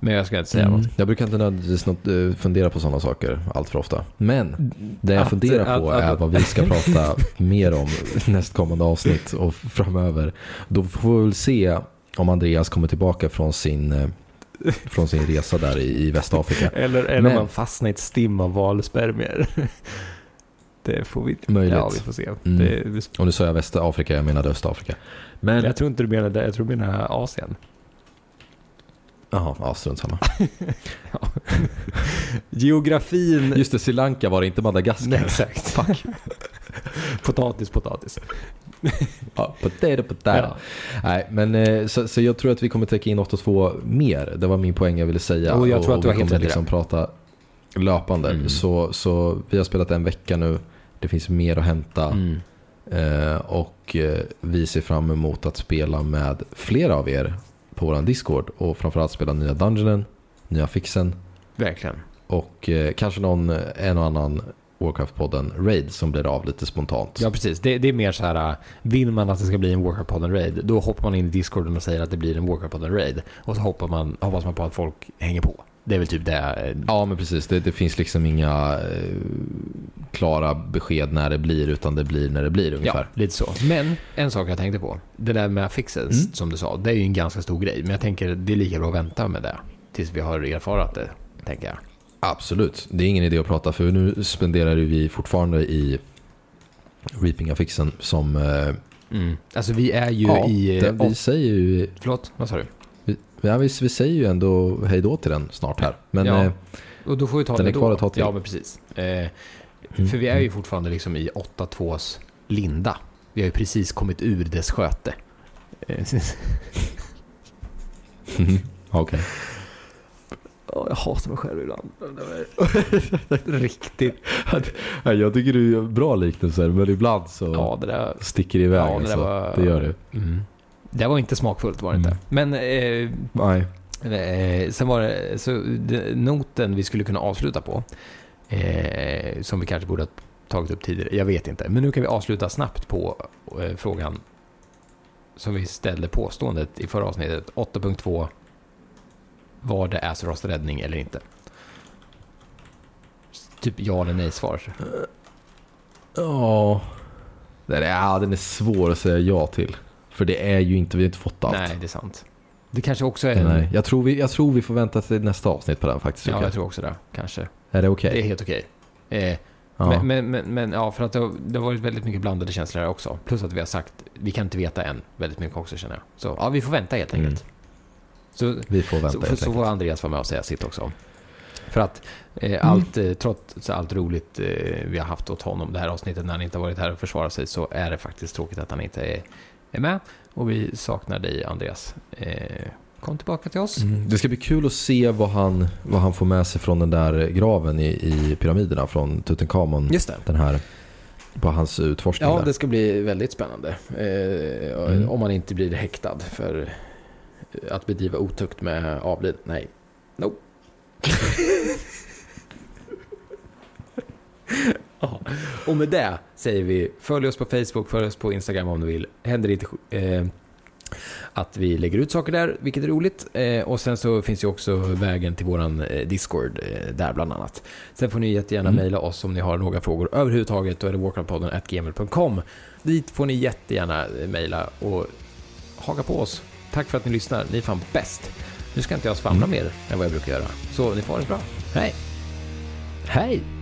Men jag ska inte säga Mm. något. Jag brukar inte nödvändigtvis eh, fundera på sådana saker allt för ofta. Men det jag Att- funderar på att- är att- vad vi ska prata mer om nästkommande avsnitt och framöver. Då får vi väl se om Andreas kommer tillbaka från sin, eh, från sin resa där i, i Västafrika. Eller, eller Men- om man fastnar i ett stim av valspermier. Det får vi... Möjligt. Ja, vi får se. Mm. Det, Och nu sa jag Västafrika, jag menade Östafrika. Men, jag tror inte du menar det, jag tror du menar Asien. jaha, ja, strunt samma. Geografin... Just det, Sri Lanka var det, inte Madagaskar. Nej, exakt. Fuck. potatis, potatis. Ja, potato, potato. Ja. Nej, men eh, så, så jag tror att vi kommer täcka in 8-2 mer. Det var min poäng jag ville säga. Och jag tror att du vi har helt rätt liksom det. prata löpande. Mm. Så, så vi har spelat en vecka nu. Det finns mer att hämta. Mm. Eh, och eh, vi ser fram emot att spela med flera av er på vår Discord. Och framförallt spela nya Dungeonen, nya Fixen Verkligen. och eh, kanske någon, en och annan Warcraft-podden Raid som blir av lite spontant. Ja, precis. Det, det är mer så här, äh, vill man att det ska bli en Walker-podden raid, då hoppar man in i Discorden och säger att det blir en Walker-podden raid. Och så hoppar man, hoppas man på att folk hänger på. Det är väl typ det. äh, Ja, men precis. Det, det finns liksom inga eh, klara besked när det blir, utan det blir när det blir Ja, ungefär. lite så. Men en sak jag tänkte på. Det där med fixes, Mm. som du sa, det är ju en ganska stor grej. Men jag tänker det är lika bra att vänta med det. Tills vi har erfarat det, tänker jag. Absolut. Det är ingen idé att prata för nu spenderar vi fortfarande i Reaping Fixen som... Eh, Mm. Alltså vi är ju ja, i... det, eh, vi säger ju... Förlåt, vad sa du? Ja, vi, vi säger ju ändå hej då till den snart här. Men Ja. eh, Och då får vi ta Den det då. till. Ja, men precis. Eh, Mm. För vi är ju fortfarande liksom i 8-2s linda. Vi har ju precis kommit ur dess sköte. Eh, Okej. Ja, jag hatar mig själv ibland. Riktigt. Jag tycker du gör bra liknelser men ibland så Ja, där, sticker det iväg. ja, det, alltså. var... det gör det. Mm. Det var inte smakfullt var det inte. Mm. Men eh, Nej. Eh, sen var det, så det, noten vi skulle kunna avsluta på, eh, som vi kanske borde ha tagit upp tidigare, jag vet inte. Men nu kan vi avsluta snabbt på eh, frågan som vi ställde påståendet i förra avsnittet. 8.2. Var det Azeroths räddning eller inte? Typ ja eller nej svar. Ja. Den är, ja, den är svår att säga ja till. För det är ju inte, vi har inte fått allt. Nej, det är sant. Det kanske också är... Nej. Jag, tror vi, jag tror vi får vänta till nästa avsnitt på den faktiskt. Ja, jag tror också det. Kanske. Är det okej? Det är helt okej. Eh, Ja. Men, men, men, men ja, för att det har, det har varit väldigt mycket blandade känslor här också. Plus att vi har sagt, vi kan inte veta än väldigt mycket också känner jag. Så ja, vi får vänta helt Mm. enkelt. Så, Vi får vänta så, helt så får. Andreas vara med och säga sitt också. För att Mm. eh, allt, eh, trots allt roligt eh, vi har haft åt honom det här avsnittet när han inte har varit här och försvarat sig så är det faktiskt tråkigt att han inte är, är med. Och vi saknar dig Andreas. Eh, kom tillbaka till oss. Mm. Det ska bli kul att se vad han, vad han får med sig från den där graven i, i pyramiderna från Tutankhamon. Just det. Den här, på hans utforskning Ja, där. det ska bli väldigt spännande. Eh, Mm. Om man inte blir häktad för att bedriva otukt med avlid. Nej. No. ja. Och med det säger vi följ oss på Facebook, följ oss på Instagram om du vill. Händer inte eh, att vi lägger ut saker där, vilket är roligt. Eh, och sen så finns ju också vägen till våran eh, Discord eh, där bland annat. Sen får ni jättegärna Mm. mejla oss om ni har några frågor överhuvudtaget. Då är det walkoutpodden.gmail.com. Dit får ni jättegärna eh, mejla och haka på oss. Tack för att ni lyssnar. Ni är fan bäst. Nu ska inte jag svamla mer än vad jag brukar göra. Så ni får ha det bra. Hej! Hej!